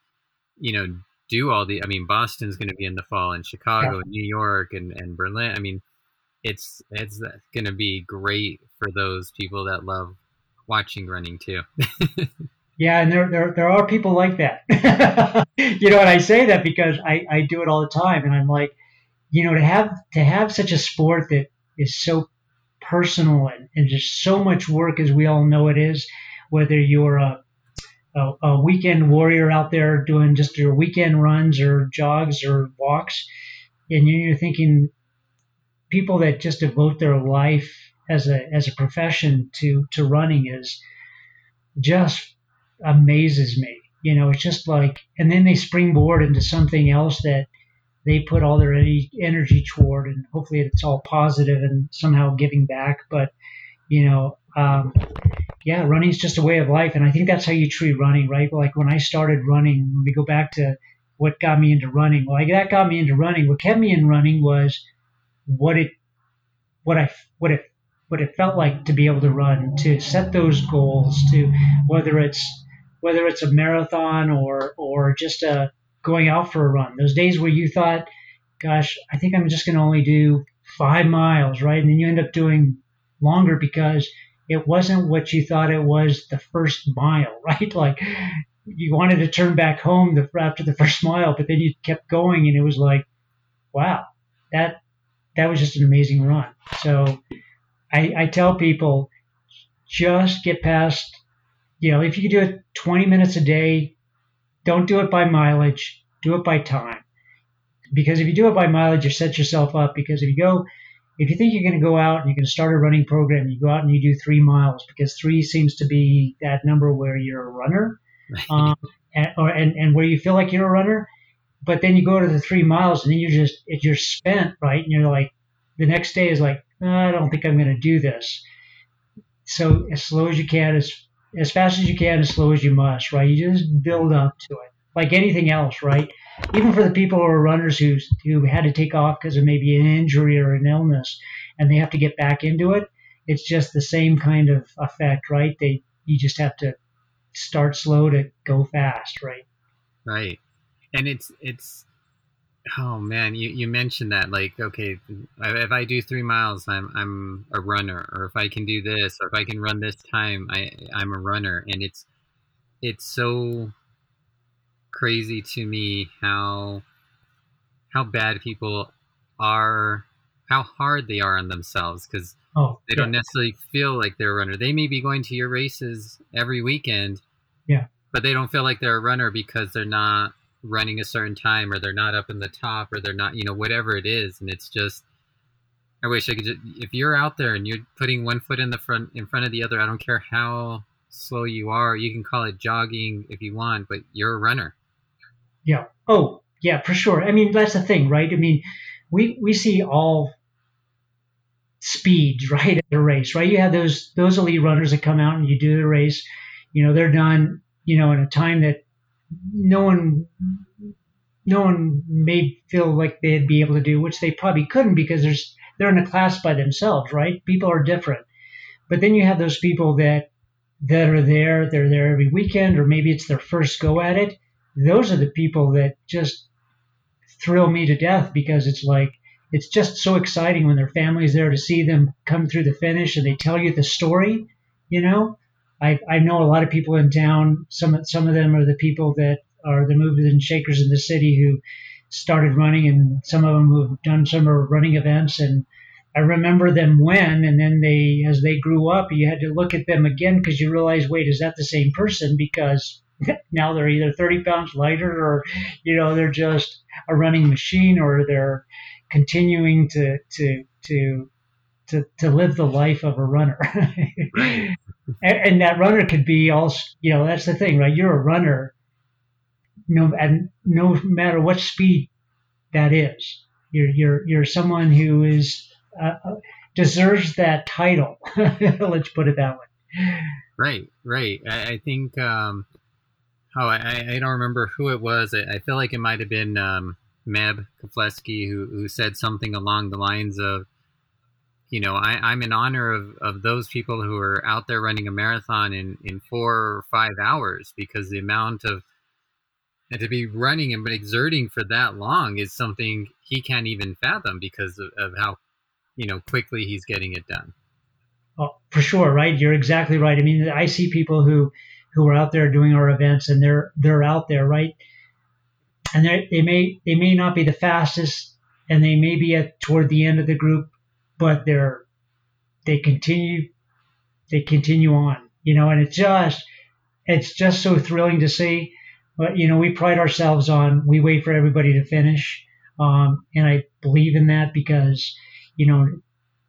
you know, do all the. I mean, Boston's going to be in the fall, and Chicago, yeah. and New York, and and Berlin. I mean, it's it's going to be great for those people that love watching running too. *laughs* Yeah, and there, there, there are people like that. *laughs* you know, and I say that because I, I do it all the time, and I'm like, you know, to have to have such a sport that is so personal and, and just so much work, as we all know it is, whether you're a, a, a weekend warrior out there doing just your weekend runs or jogs or walks, and you're thinking people that just devote their life as a as a profession to to running is just amazes me. You know, it's just like, and then they springboard into something else that they put all their energy toward, and hopefully it's all positive and somehow giving back. But, you know, um, yeah, running is just a way of life, and I think that's how you treat running, right? Like when I started running, when we go back to what got me into running, well, that got me into running. What kept me in running was what it, what I, what it, what it felt like to be able to run, to set those goals, to whether it's whether it's a marathon or or just a going out for a run. Those days where you thought, gosh, I think I'm just going to only do five miles, right? And then you end up doing longer because it wasn't what you thought it was the first mile, *laughs* right? Like you wanted to turn back home the, after the first mile, but then you kept going and it was like, wow, that that was just an amazing run. So I, I tell people just get past you know, if you can do it 20 minutes a day, don't do it by mileage, do it by time. Because if you do it by mileage, you set yourself up. Because if you go, if you think you're going to go out and you're going to start a running program, you go out and you do three miles because three seems to be that number where you're a runner, um, and, or, and, and where you feel like you're a runner. But then you go to the three miles and then you're just you're spent, right? And you're like, the next day is like, oh, I don't think I'm going to do this. So as slow as you can, as as fast as you can, as slow as you must, right? You just build up to it, like anything else, right? Even for the people who are runners who who had to take off because of maybe an injury or an illness, and they have to get back into it, it's just the same kind of effect, right? They you just have to start slow to go fast, right? Right, and it's it's Oh man, you, you mentioned that like okay, if I do three miles, I'm I'm a runner, or if I can do this, or if I can run this time, I I'm a runner, and it's it's so crazy to me how how bad people are, how hard they are on themselves because oh, they yeah. don't necessarily feel like they're a runner. They may be going to your races every weekend, yeah, but they don't feel like they're a runner because they're not running a certain time or they're not up in the top or they're not you know whatever it is and it's just i wish i could just if you're out there and you're putting one foot in the front in front of the other i don't care how slow you are you can call it jogging if you want but you're a runner yeah oh yeah for sure i mean that's the thing right i mean we we see all speeds *laughs* right at a race, right? You have those those elite runners that come out and you do the race. You know, they're done, you know, in a time that no one no one may feel like they'd be able to do, which they probably couldn't because there's they're in a class by themselves, right? People are different. But then you have those people that that are there, they're there every weekend, or maybe it's their first go at it. Those are the people that just thrill me to death because it's like it's just so exciting when their family's there to see them come through the finish and they tell you the story. You know, I, I know a lot of people in town. Some some of them are the people that are the movers and shakers in the city who started running, and some of them who've done some running events. And I remember them when, and then they, as they grew up, you had to look at them again because you realize, wait, is that the same person? Because *laughs* now they're either 30 pounds lighter, or you know, they're just a running machine, or they're continuing to to to to, to live the life of a runner. *laughs* and, and, that runner could be also, you know, that's the thing, right? You're a runner, no, and no matter what speed that is, you're you're you're someone who is uh, deserves that title. *laughs* Let's put it that way. Right, right. I, I think. Um, oh, I, I don't remember who it was. I, I feel like it might have been um, Meb Keflezighi who who said something along the lines of, you know, I, am in honor of, of those people who are out there running a marathon in, in four or five hours because the amount of and to be running and exerting for that long is something he can't even fathom because of, of how you know quickly he's getting it done. Oh, for sure, right? You're exactly right. I mean, I see people who who are out there doing our events, and they're they're out there, right? And they may they may not be the fastest, and they may be at toward the end of the group, but they're they continue they continue on, you know, and it's just it's just so thrilling to see. But you know, we pride ourselves on we wait for everybody to finish, um, and I believe in that because you know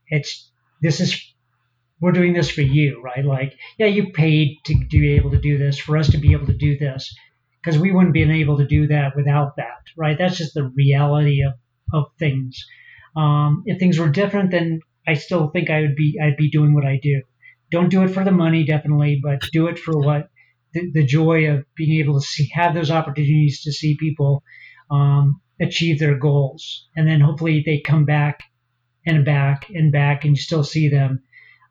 it's this is we're doing this for you, right? Like, yeah, you paid to, be able to do this for us to be able to do this because we wouldn't be able to do that without that, right? That's just the reality of of things. Um, if things were different, then I still think I would be I'd be doing what I do. Don't do it for the money, definitely, but do it for what the, the joy of being able to see have those opportunities to see people um, achieve their goals, and then hopefully they come back and back and back, and you still see them.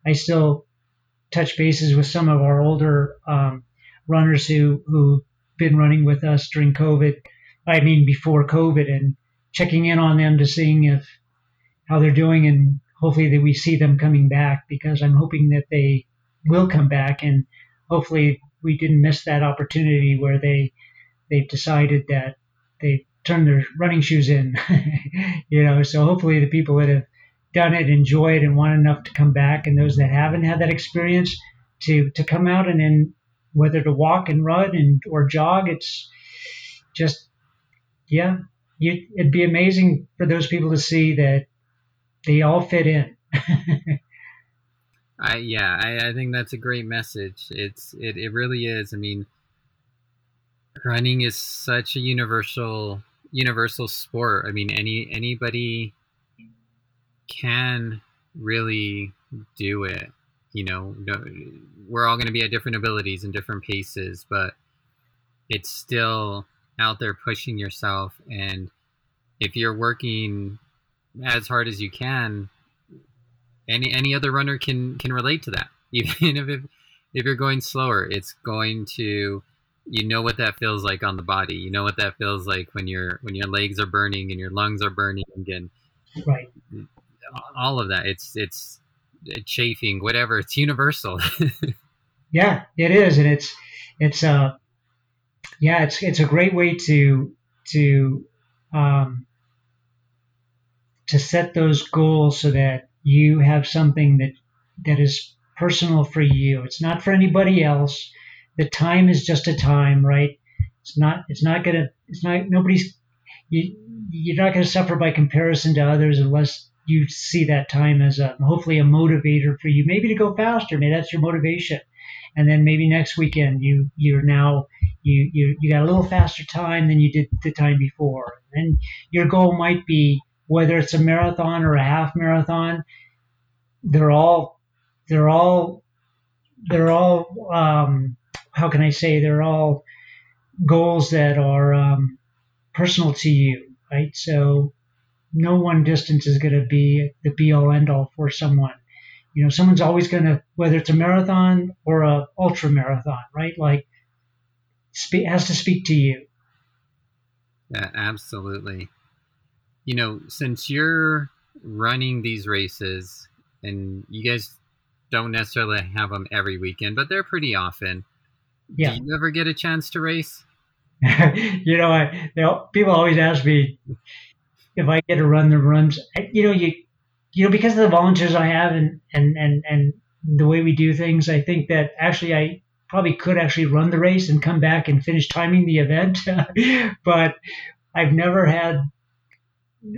I still touch bases with some of our older um, runners who who've been running with us during COVID. I mean, before COVID, and checking in on them to seeing if how they're doing, and hopefully that we see them coming back because I'm hoping that they will come back, and hopefully we didn't miss that opportunity where they they've decided that they turned their running shoes in, *laughs* you know. So hopefully the people that have done it enjoy it and want enough to come back, and those that haven't had that experience to to come out and then whether to walk and run and or jog, it's just yeah, you, it'd be amazing for those people to see that they all fit in. *laughs* I yeah, I, I think that's a great message. It's it, it really is. I mean, running is such a universal universal sport. I mean, any anybody can really do it. You know, no, we're all going to be at different abilities and different paces, but it's still out there pushing yourself. And if you're working as hard as you can, any any other runner can can relate to that. *laughs* Even if if you're going slower, it's going to you know what that feels like on the body. You know what that feels like when your when your legs are burning and your lungs are burning and right. all of that. It's it's chafing, whatever. It's universal. *laughs* yeah, it is, and it's it's uh yeah, it's it's a great way to to um to set those goals so that you have something that that is personal for you. It's not for anybody else. The time is just a time, right? It's not. It's not gonna. It's not. Nobody's. You, you're not to suffer by comparison to others unless you see that time as a hopefully a motivator for you. Maybe to go faster. Maybe that's your motivation. And then maybe next weekend you you're now you you you got a little faster time than you did the time before. And your goal might be whether it's a marathon or a half marathon, they're all they're all they're all um, how can I say they're all goals that are um, personal to you, right? So no one distance is going to be the be all end all for someone. You know, someone's always going to, whether it's a marathon or a ultra marathon, right? Like, has to speak to you. Yeah, absolutely. You know, since you're running these races and you guys don't necessarily have them every weekend, but they're pretty often. Yeah. Do you ever get a chance to race? *laughs* you know, I you know, people always ask me if I get to run the runs. You know, you you know because of the volunteers I have and and and and the way we do things, I think that actually I probably could actually run the race and come back and finish timing the event, *laughs* but I've never had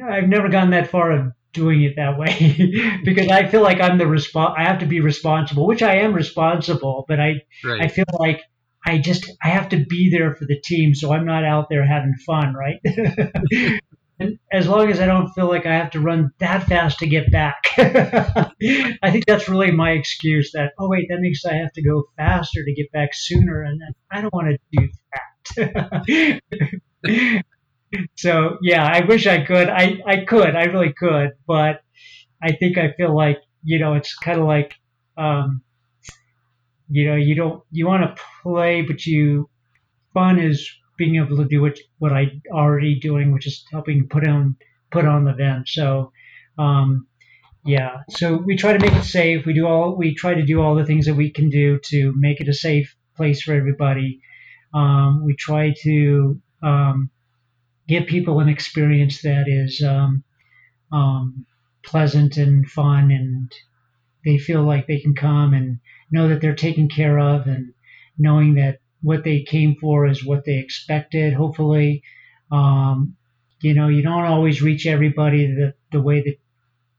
I've never gone that far of doing it that way *laughs* because I feel like I'm the response. I have to be responsible, which I am responsible, but I right. I feel like I just I have to be there for the team, so I'm not out there having fun, right? *laughs* and as long as I don't feel like I have to run that fast to get back, *laughs* I think that's really my excuse. That oh wait, that means I have to go faster to get back sooner, and I don't want to do that. So yeah, I wish I could. I I could. I really could, but I think I feel like you know it's kind of like. Um, you know, you don't you want to play, but you fun is being able to do what what I already doing, which is helping put on put on the event. So, um, yeah. So we try to make it safe. We do all we try to do all the things that we can do to make it a safe place for everybody. Um, we try to um, give people an experience that is um, um, pleasant and fun, and they feel like they can come and know that they're taken care of and knowing that what they came for is what they expected. Hopefully, um, you know, you don't always reach everybody the, the way that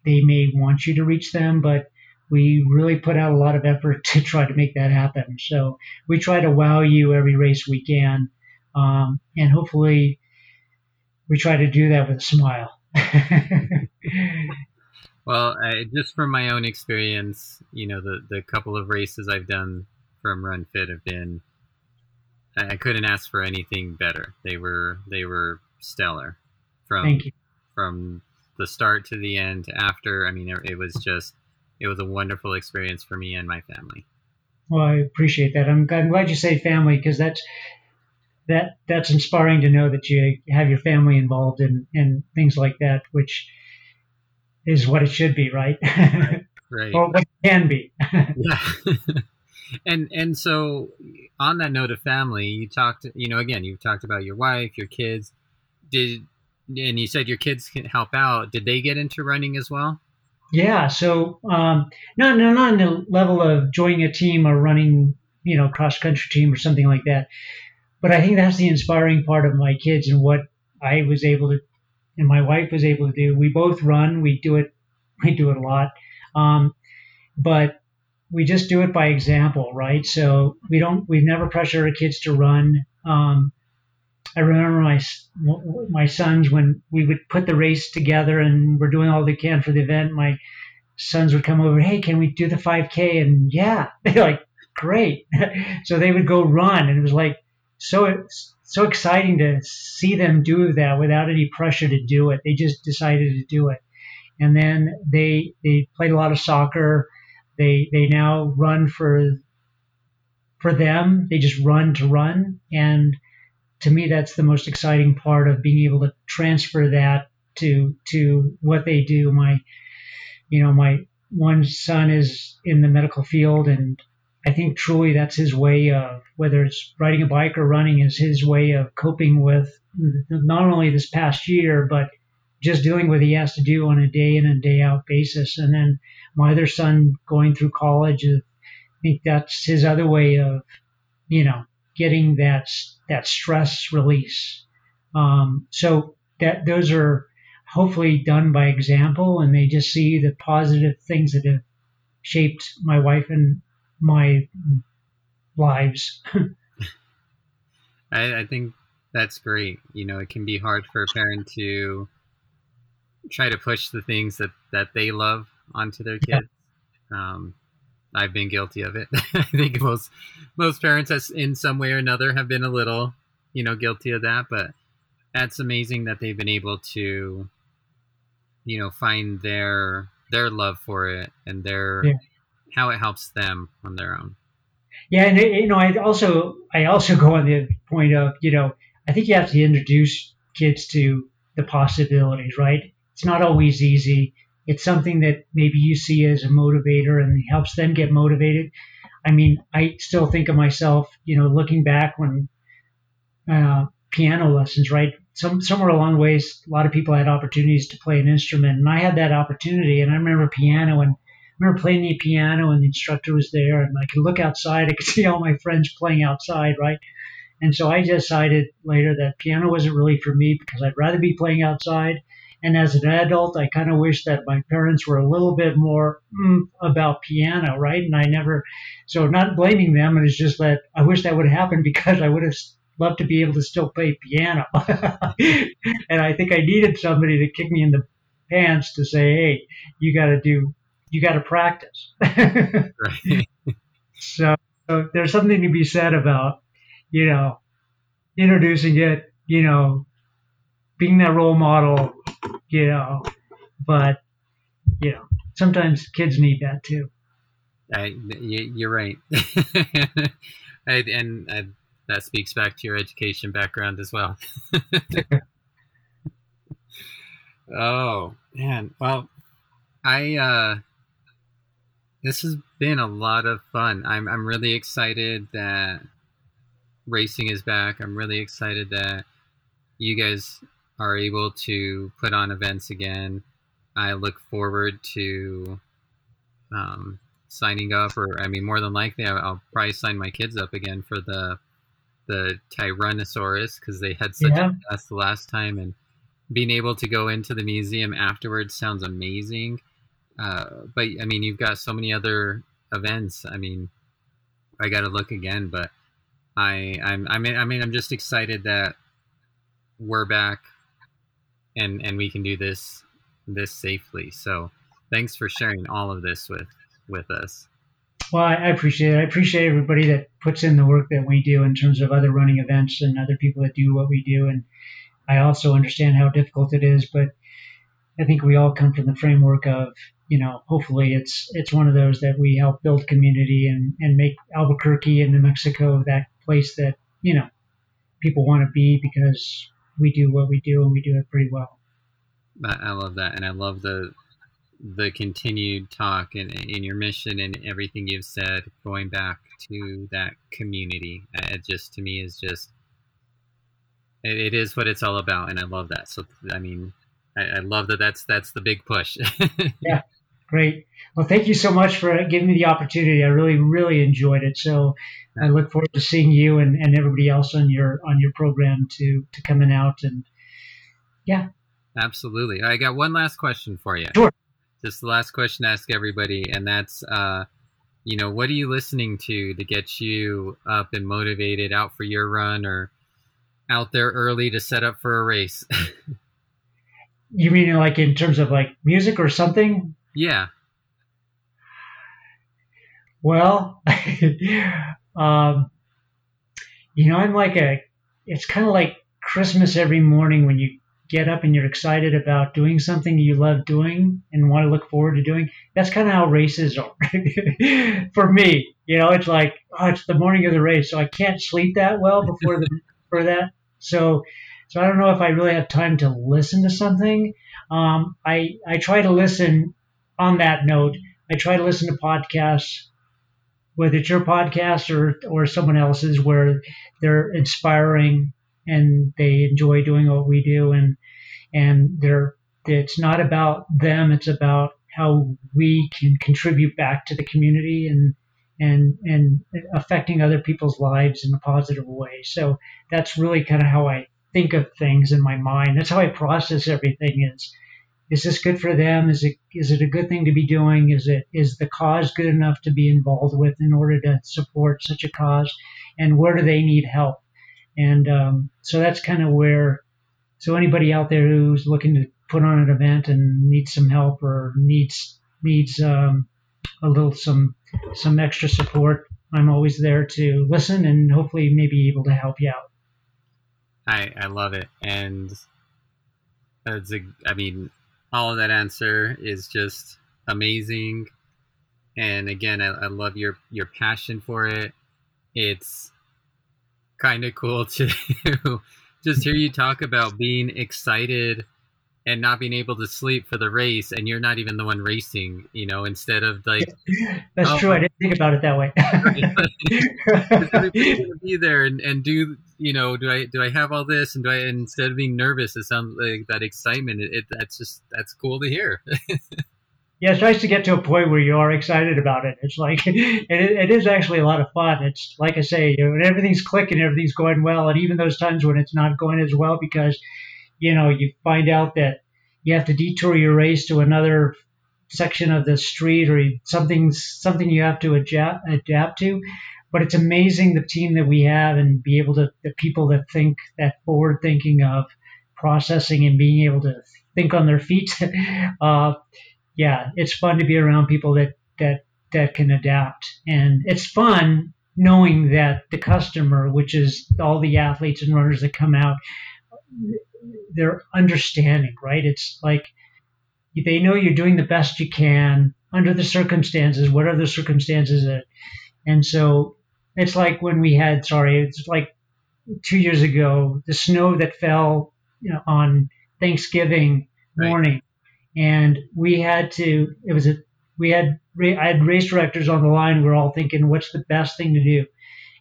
they may want you to reach them, but we really put out a lot of effort *laughs* to try to make that happen. So we try to wow you every race we can. Um, and hopefully we try to do that with a smile. *laughs* Well, I, just from my own experience, you know, the the couple of races I've done from Run Fit have been, I, I couldn't ask for anything better. They were they were stellar from from the start to the end. After, I mean, it, it was just it was a wonderful experience for me and my family. Well, I appreciate that. I'm, I'm glad you say family because that's that that's inspiring to know that you have your family involved in in things like that, which is what it should be, right? Right. *laughs* or what can be. *laughs* yeah. and and so on that note of family, you talked. You know, again, you've talked about your wife, your kids. Did and you said your kids can help out. Did they get into running as well? Yeah. So um, not not on the level of joining a team or running, you know, cross country team or something like that. But I think that's the inspiring part of my kids and what I was able to and my wife was able to do. We both run. We do it. *laughs* We do it a lot, um, but we just do it by example, right? So we don't. We've never pressure our kids to run. Um, I remember my my sons when we would put the race together and we're doing all they can for the event. My sons would come over, hey, can we do the 5K? And yeah, *laughs* they're like, great. *laughs* so they would go run, and it was like so it's so exciting to see them do that without any pressure to do it. They just decided to do it. And then they they played a lot of soccer. They they now run for for them. They just run to run. And to me that's the most exciting part of being able to transfer that to to what they do. My you know, my one son is in the medical field and I think truly that's his way of, whether it's riding a bike or running, is his way of coping with not only this past year, but just doing what he has to do on a day in and day out basis. And then my other son going through college, I think that's his other way of, you know, getting that that stress release. Um, so that those are hopefully done by example, and they just see the positive things that have shaped my wife and my lives. *laughs* I, I think that's great. You know, it can be hard for a parent to try to push the things that, that they love onto their kids. Um, I've been guilty of it. *laughs* I think most most parents, has, in some way or another, have been a little, you know, guilty of that. But that's amazing that they've been able to, you know, find their their love for it and their yeah. How it helps them on their own. Yeah, and you know, I also I also *laughs* go on the point of you know I think you have to introduce kids to the possibilities, right? It's not always easy. It's something that maybe you see as a motivator and helps them get motivated. I mean, I still think of myself, you know, looking back when uh, piano lessons, right? Some somewhere along the ways, a lot of people had opportunities to play an instrument, and I had that opportunity. And I remember piano, and I remember playing the piano, and the instructor was there, and I could look outside, I could see all my friends playing outside, right? And so I decided later that piano wasn't really for me because I'd rather be playing outside. And as an adult, I kind of wish that my parents were a little bit more mm, about piano, right? And I never, so not blaming them. It's just that I wish that would happen *laughs* because I would have loved to be able to still play piano. *laughs* and I think I needed somebody to kick me in the pants to say, hey, you got to do, you got to practice. right. *laughs* so, so there's something to be said about you know, introducing it, you know, being that role model, you know, but, you know, sometimes kids need that too. I, you're right. *laughs* I, and I, that speaks back to your education background as well. *laughs* oh, man. Well, I, uh, this has been a lot of fun. I'm, I'm really excited that racing is back. I'm really excited that you guys are able to put on events again. I look forward to um, signing up, or I mean, more than likely, I'll, I'll, probably sign my kids up again for the the Tyrannosaurus because they had such yeah. a blast the last time, and being able to go into the museum afterwards sounds amazing. Uh, but I mean, you've got so many other events. I mean, I got to look again, but I I'm I mean I mean I'm just excited that we're back and and we can do this this safely. So thanks for sharing all of this with with us. Well, I appreciate it. I appreciate everybody that puts in the work that we do in terms of other running events and other people that do what we do. And I also understand how difficult it is, but I think we all come from the framework of, you know, hopefully it's it's one of those that we help build community and, and make Albuquerque and New Mexico that place that you know people want to be because we do what we do and we do it pretty well. I love that, and I love the the continued talk and in, in your mission and everything you've said, going back to that community. It just to me is just it, it is what it's all about, and I love that. So I mean, I, I love that. That's that's the big push. *laughs* yeah, Great. Well, thank you so much for giving me the opportunity. I really, really enjoyed it. So I look forward to seeing you and, and everybody else on your on your program to to coming out and yeah. Absolutely. I got one last question for you. Sure. Just the last question to ask everybody, and that's uh, you know, what are you listening to to get you up and motivated out for your run or out there early to set up for a race? *laughs* you mean like in terms of like music or something? Yeah. Well, *laughs* um, you know, I'm like a, it's kind of like Christmas every morning when you get up and you're excited about doing something you love doing and want to look forward to doing. That's kind of how races are *laughs* for me. You know, it's like, oh, it's the morning of the race, so I can't sleep that well before the *laughs* for that. So, so I don't know if I really have time to listen to something. Um, I I try to listen on that note, I try to listen to podcasts, whether it's your podcast or, or someone else's, where they're inspiring and they enjoy doing what we do. And, and they're, it's not about them. It's about how we can contribute back to the community and, and, and affecting other people's lives in a positive way. So that's really kind of how I think of things in my mind. That's how I process everything is is this good for them? Is it is it a good thing to be doing? Is it is the cause good enough to be involved with in order to support such a cause? And where do they need help? And um, so that's kind of where. So anybody out there who's looking to put on an event and needs some help or needs needs um, a little some some extra support, I'm always there to listen and hopefully maybe able to help you out. I I love it, and it's a, I mean, all of that answer is just amazing. And again, I, I love your your passion for it. It's kind of cool *laughs* to just hear you talk about being excited and not being able to sleep for the race and you're not even the one racing you know instead of like *laughs* that's oh, true i didn't think about it that way. *laughs* Be there and, and do you know do i do i have all this and do i instead of being nervous it sounds like that excitement it, it that's just that's cool to hear. *laughs* Yeah it's nice to get to a point where you are excited about it. It's like it, it is actually a lot of fun. It's like i say you know, everything's clicking everything's going well and even those times when it's not going as well because you know, you find out that you have to detour your race to another section of the street or something something you have to adapt, adapt to. But it's amazing the team that we have and be able to the people that think that forward thinking of processing and being able to think on their feet. *laughs* uh, yeah, it's fun to be around people that that that can adapt, and it's fun knowing that the customer, which is all the athletes and runners that come out, they're understanding, right? It's like they know you're doing the best you can under the circumstances, whatever the circumstances are. And so it's like when we had, sorry, it's like two years ago, the snow that fell you know, on Thanksgiving morning. Right. And we had to, it was a, we had, I had race directors on the line. We are all thinking, what's the best thing to do?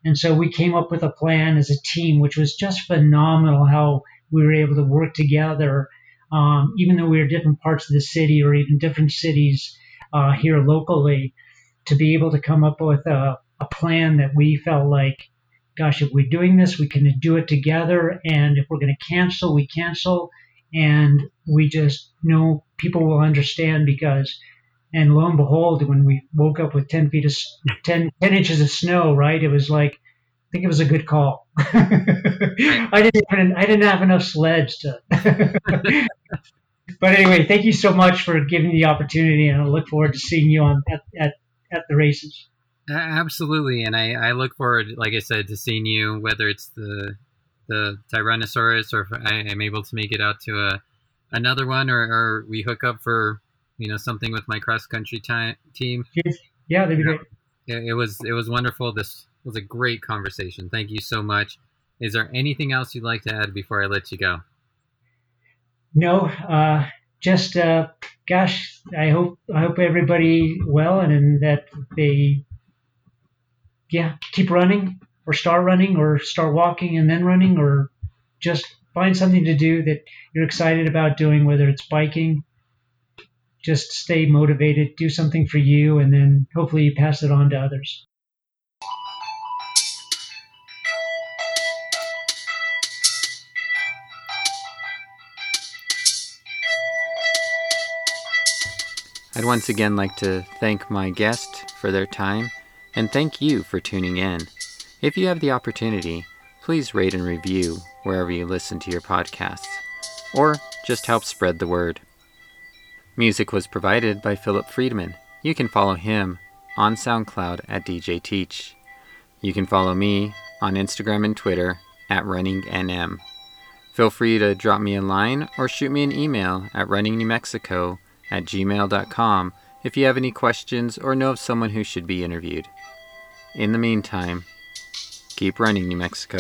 And so we came up with a plan as a team, which was just phenomenal how we were able to work together, um, even though we were different parts of the city or even different cities uh, here locally, to be able to come up with a, a plan that we felt like, gosh, if we're doing this, we can do it together. And if we're going to cancel, we cancel. And we just know people will understand because, and lo and behold, when we woke up with 10 feet of 10, 10 inches of snow, right, it was like, I think it was a good call. *laughs* I didn't even, I didn't have enough sleds to. *laughs* but anyway, thank you so much for giving the opportunity, and I look forward to seeing you on at at, at the races. Absolutely, and I, I look forward, like I said, to seeing you, whether it's the the Tyrannosaurus or if I am able to make it out to a another one, or, or we hook up for you know something with my cross country team. Yeah, that'd be great. It, it was it was wonderful. This was a great conversation. Thank you so much. Is there anything else you'd like to add before I let you go? No, uh, just uh, gosh, I hope I hope everybody well and, and that they yeah keep running or start running or start walking and then running or just find something to do that you're excited about doing, whether it's biking. Just stay motivated, do something for you, and then hopefully you pass it on to others. I'd once again like to thank my guest for their time and thank you for tuning in. If you have the opportunity, please rate and review wherever you listen to your podcasts, or just help spread the word. Music was provided by Philip Friedman. You can follow him on SoundCloud at DJ Teach. You can follow me on Instagram and Twitter at RunningNM. Feel free to drop me a line or shoot me an email at runningnewmexico at gmail.com if you have any questions or know of someone who should be interviewed. In the meantime, keep running, New Mexico.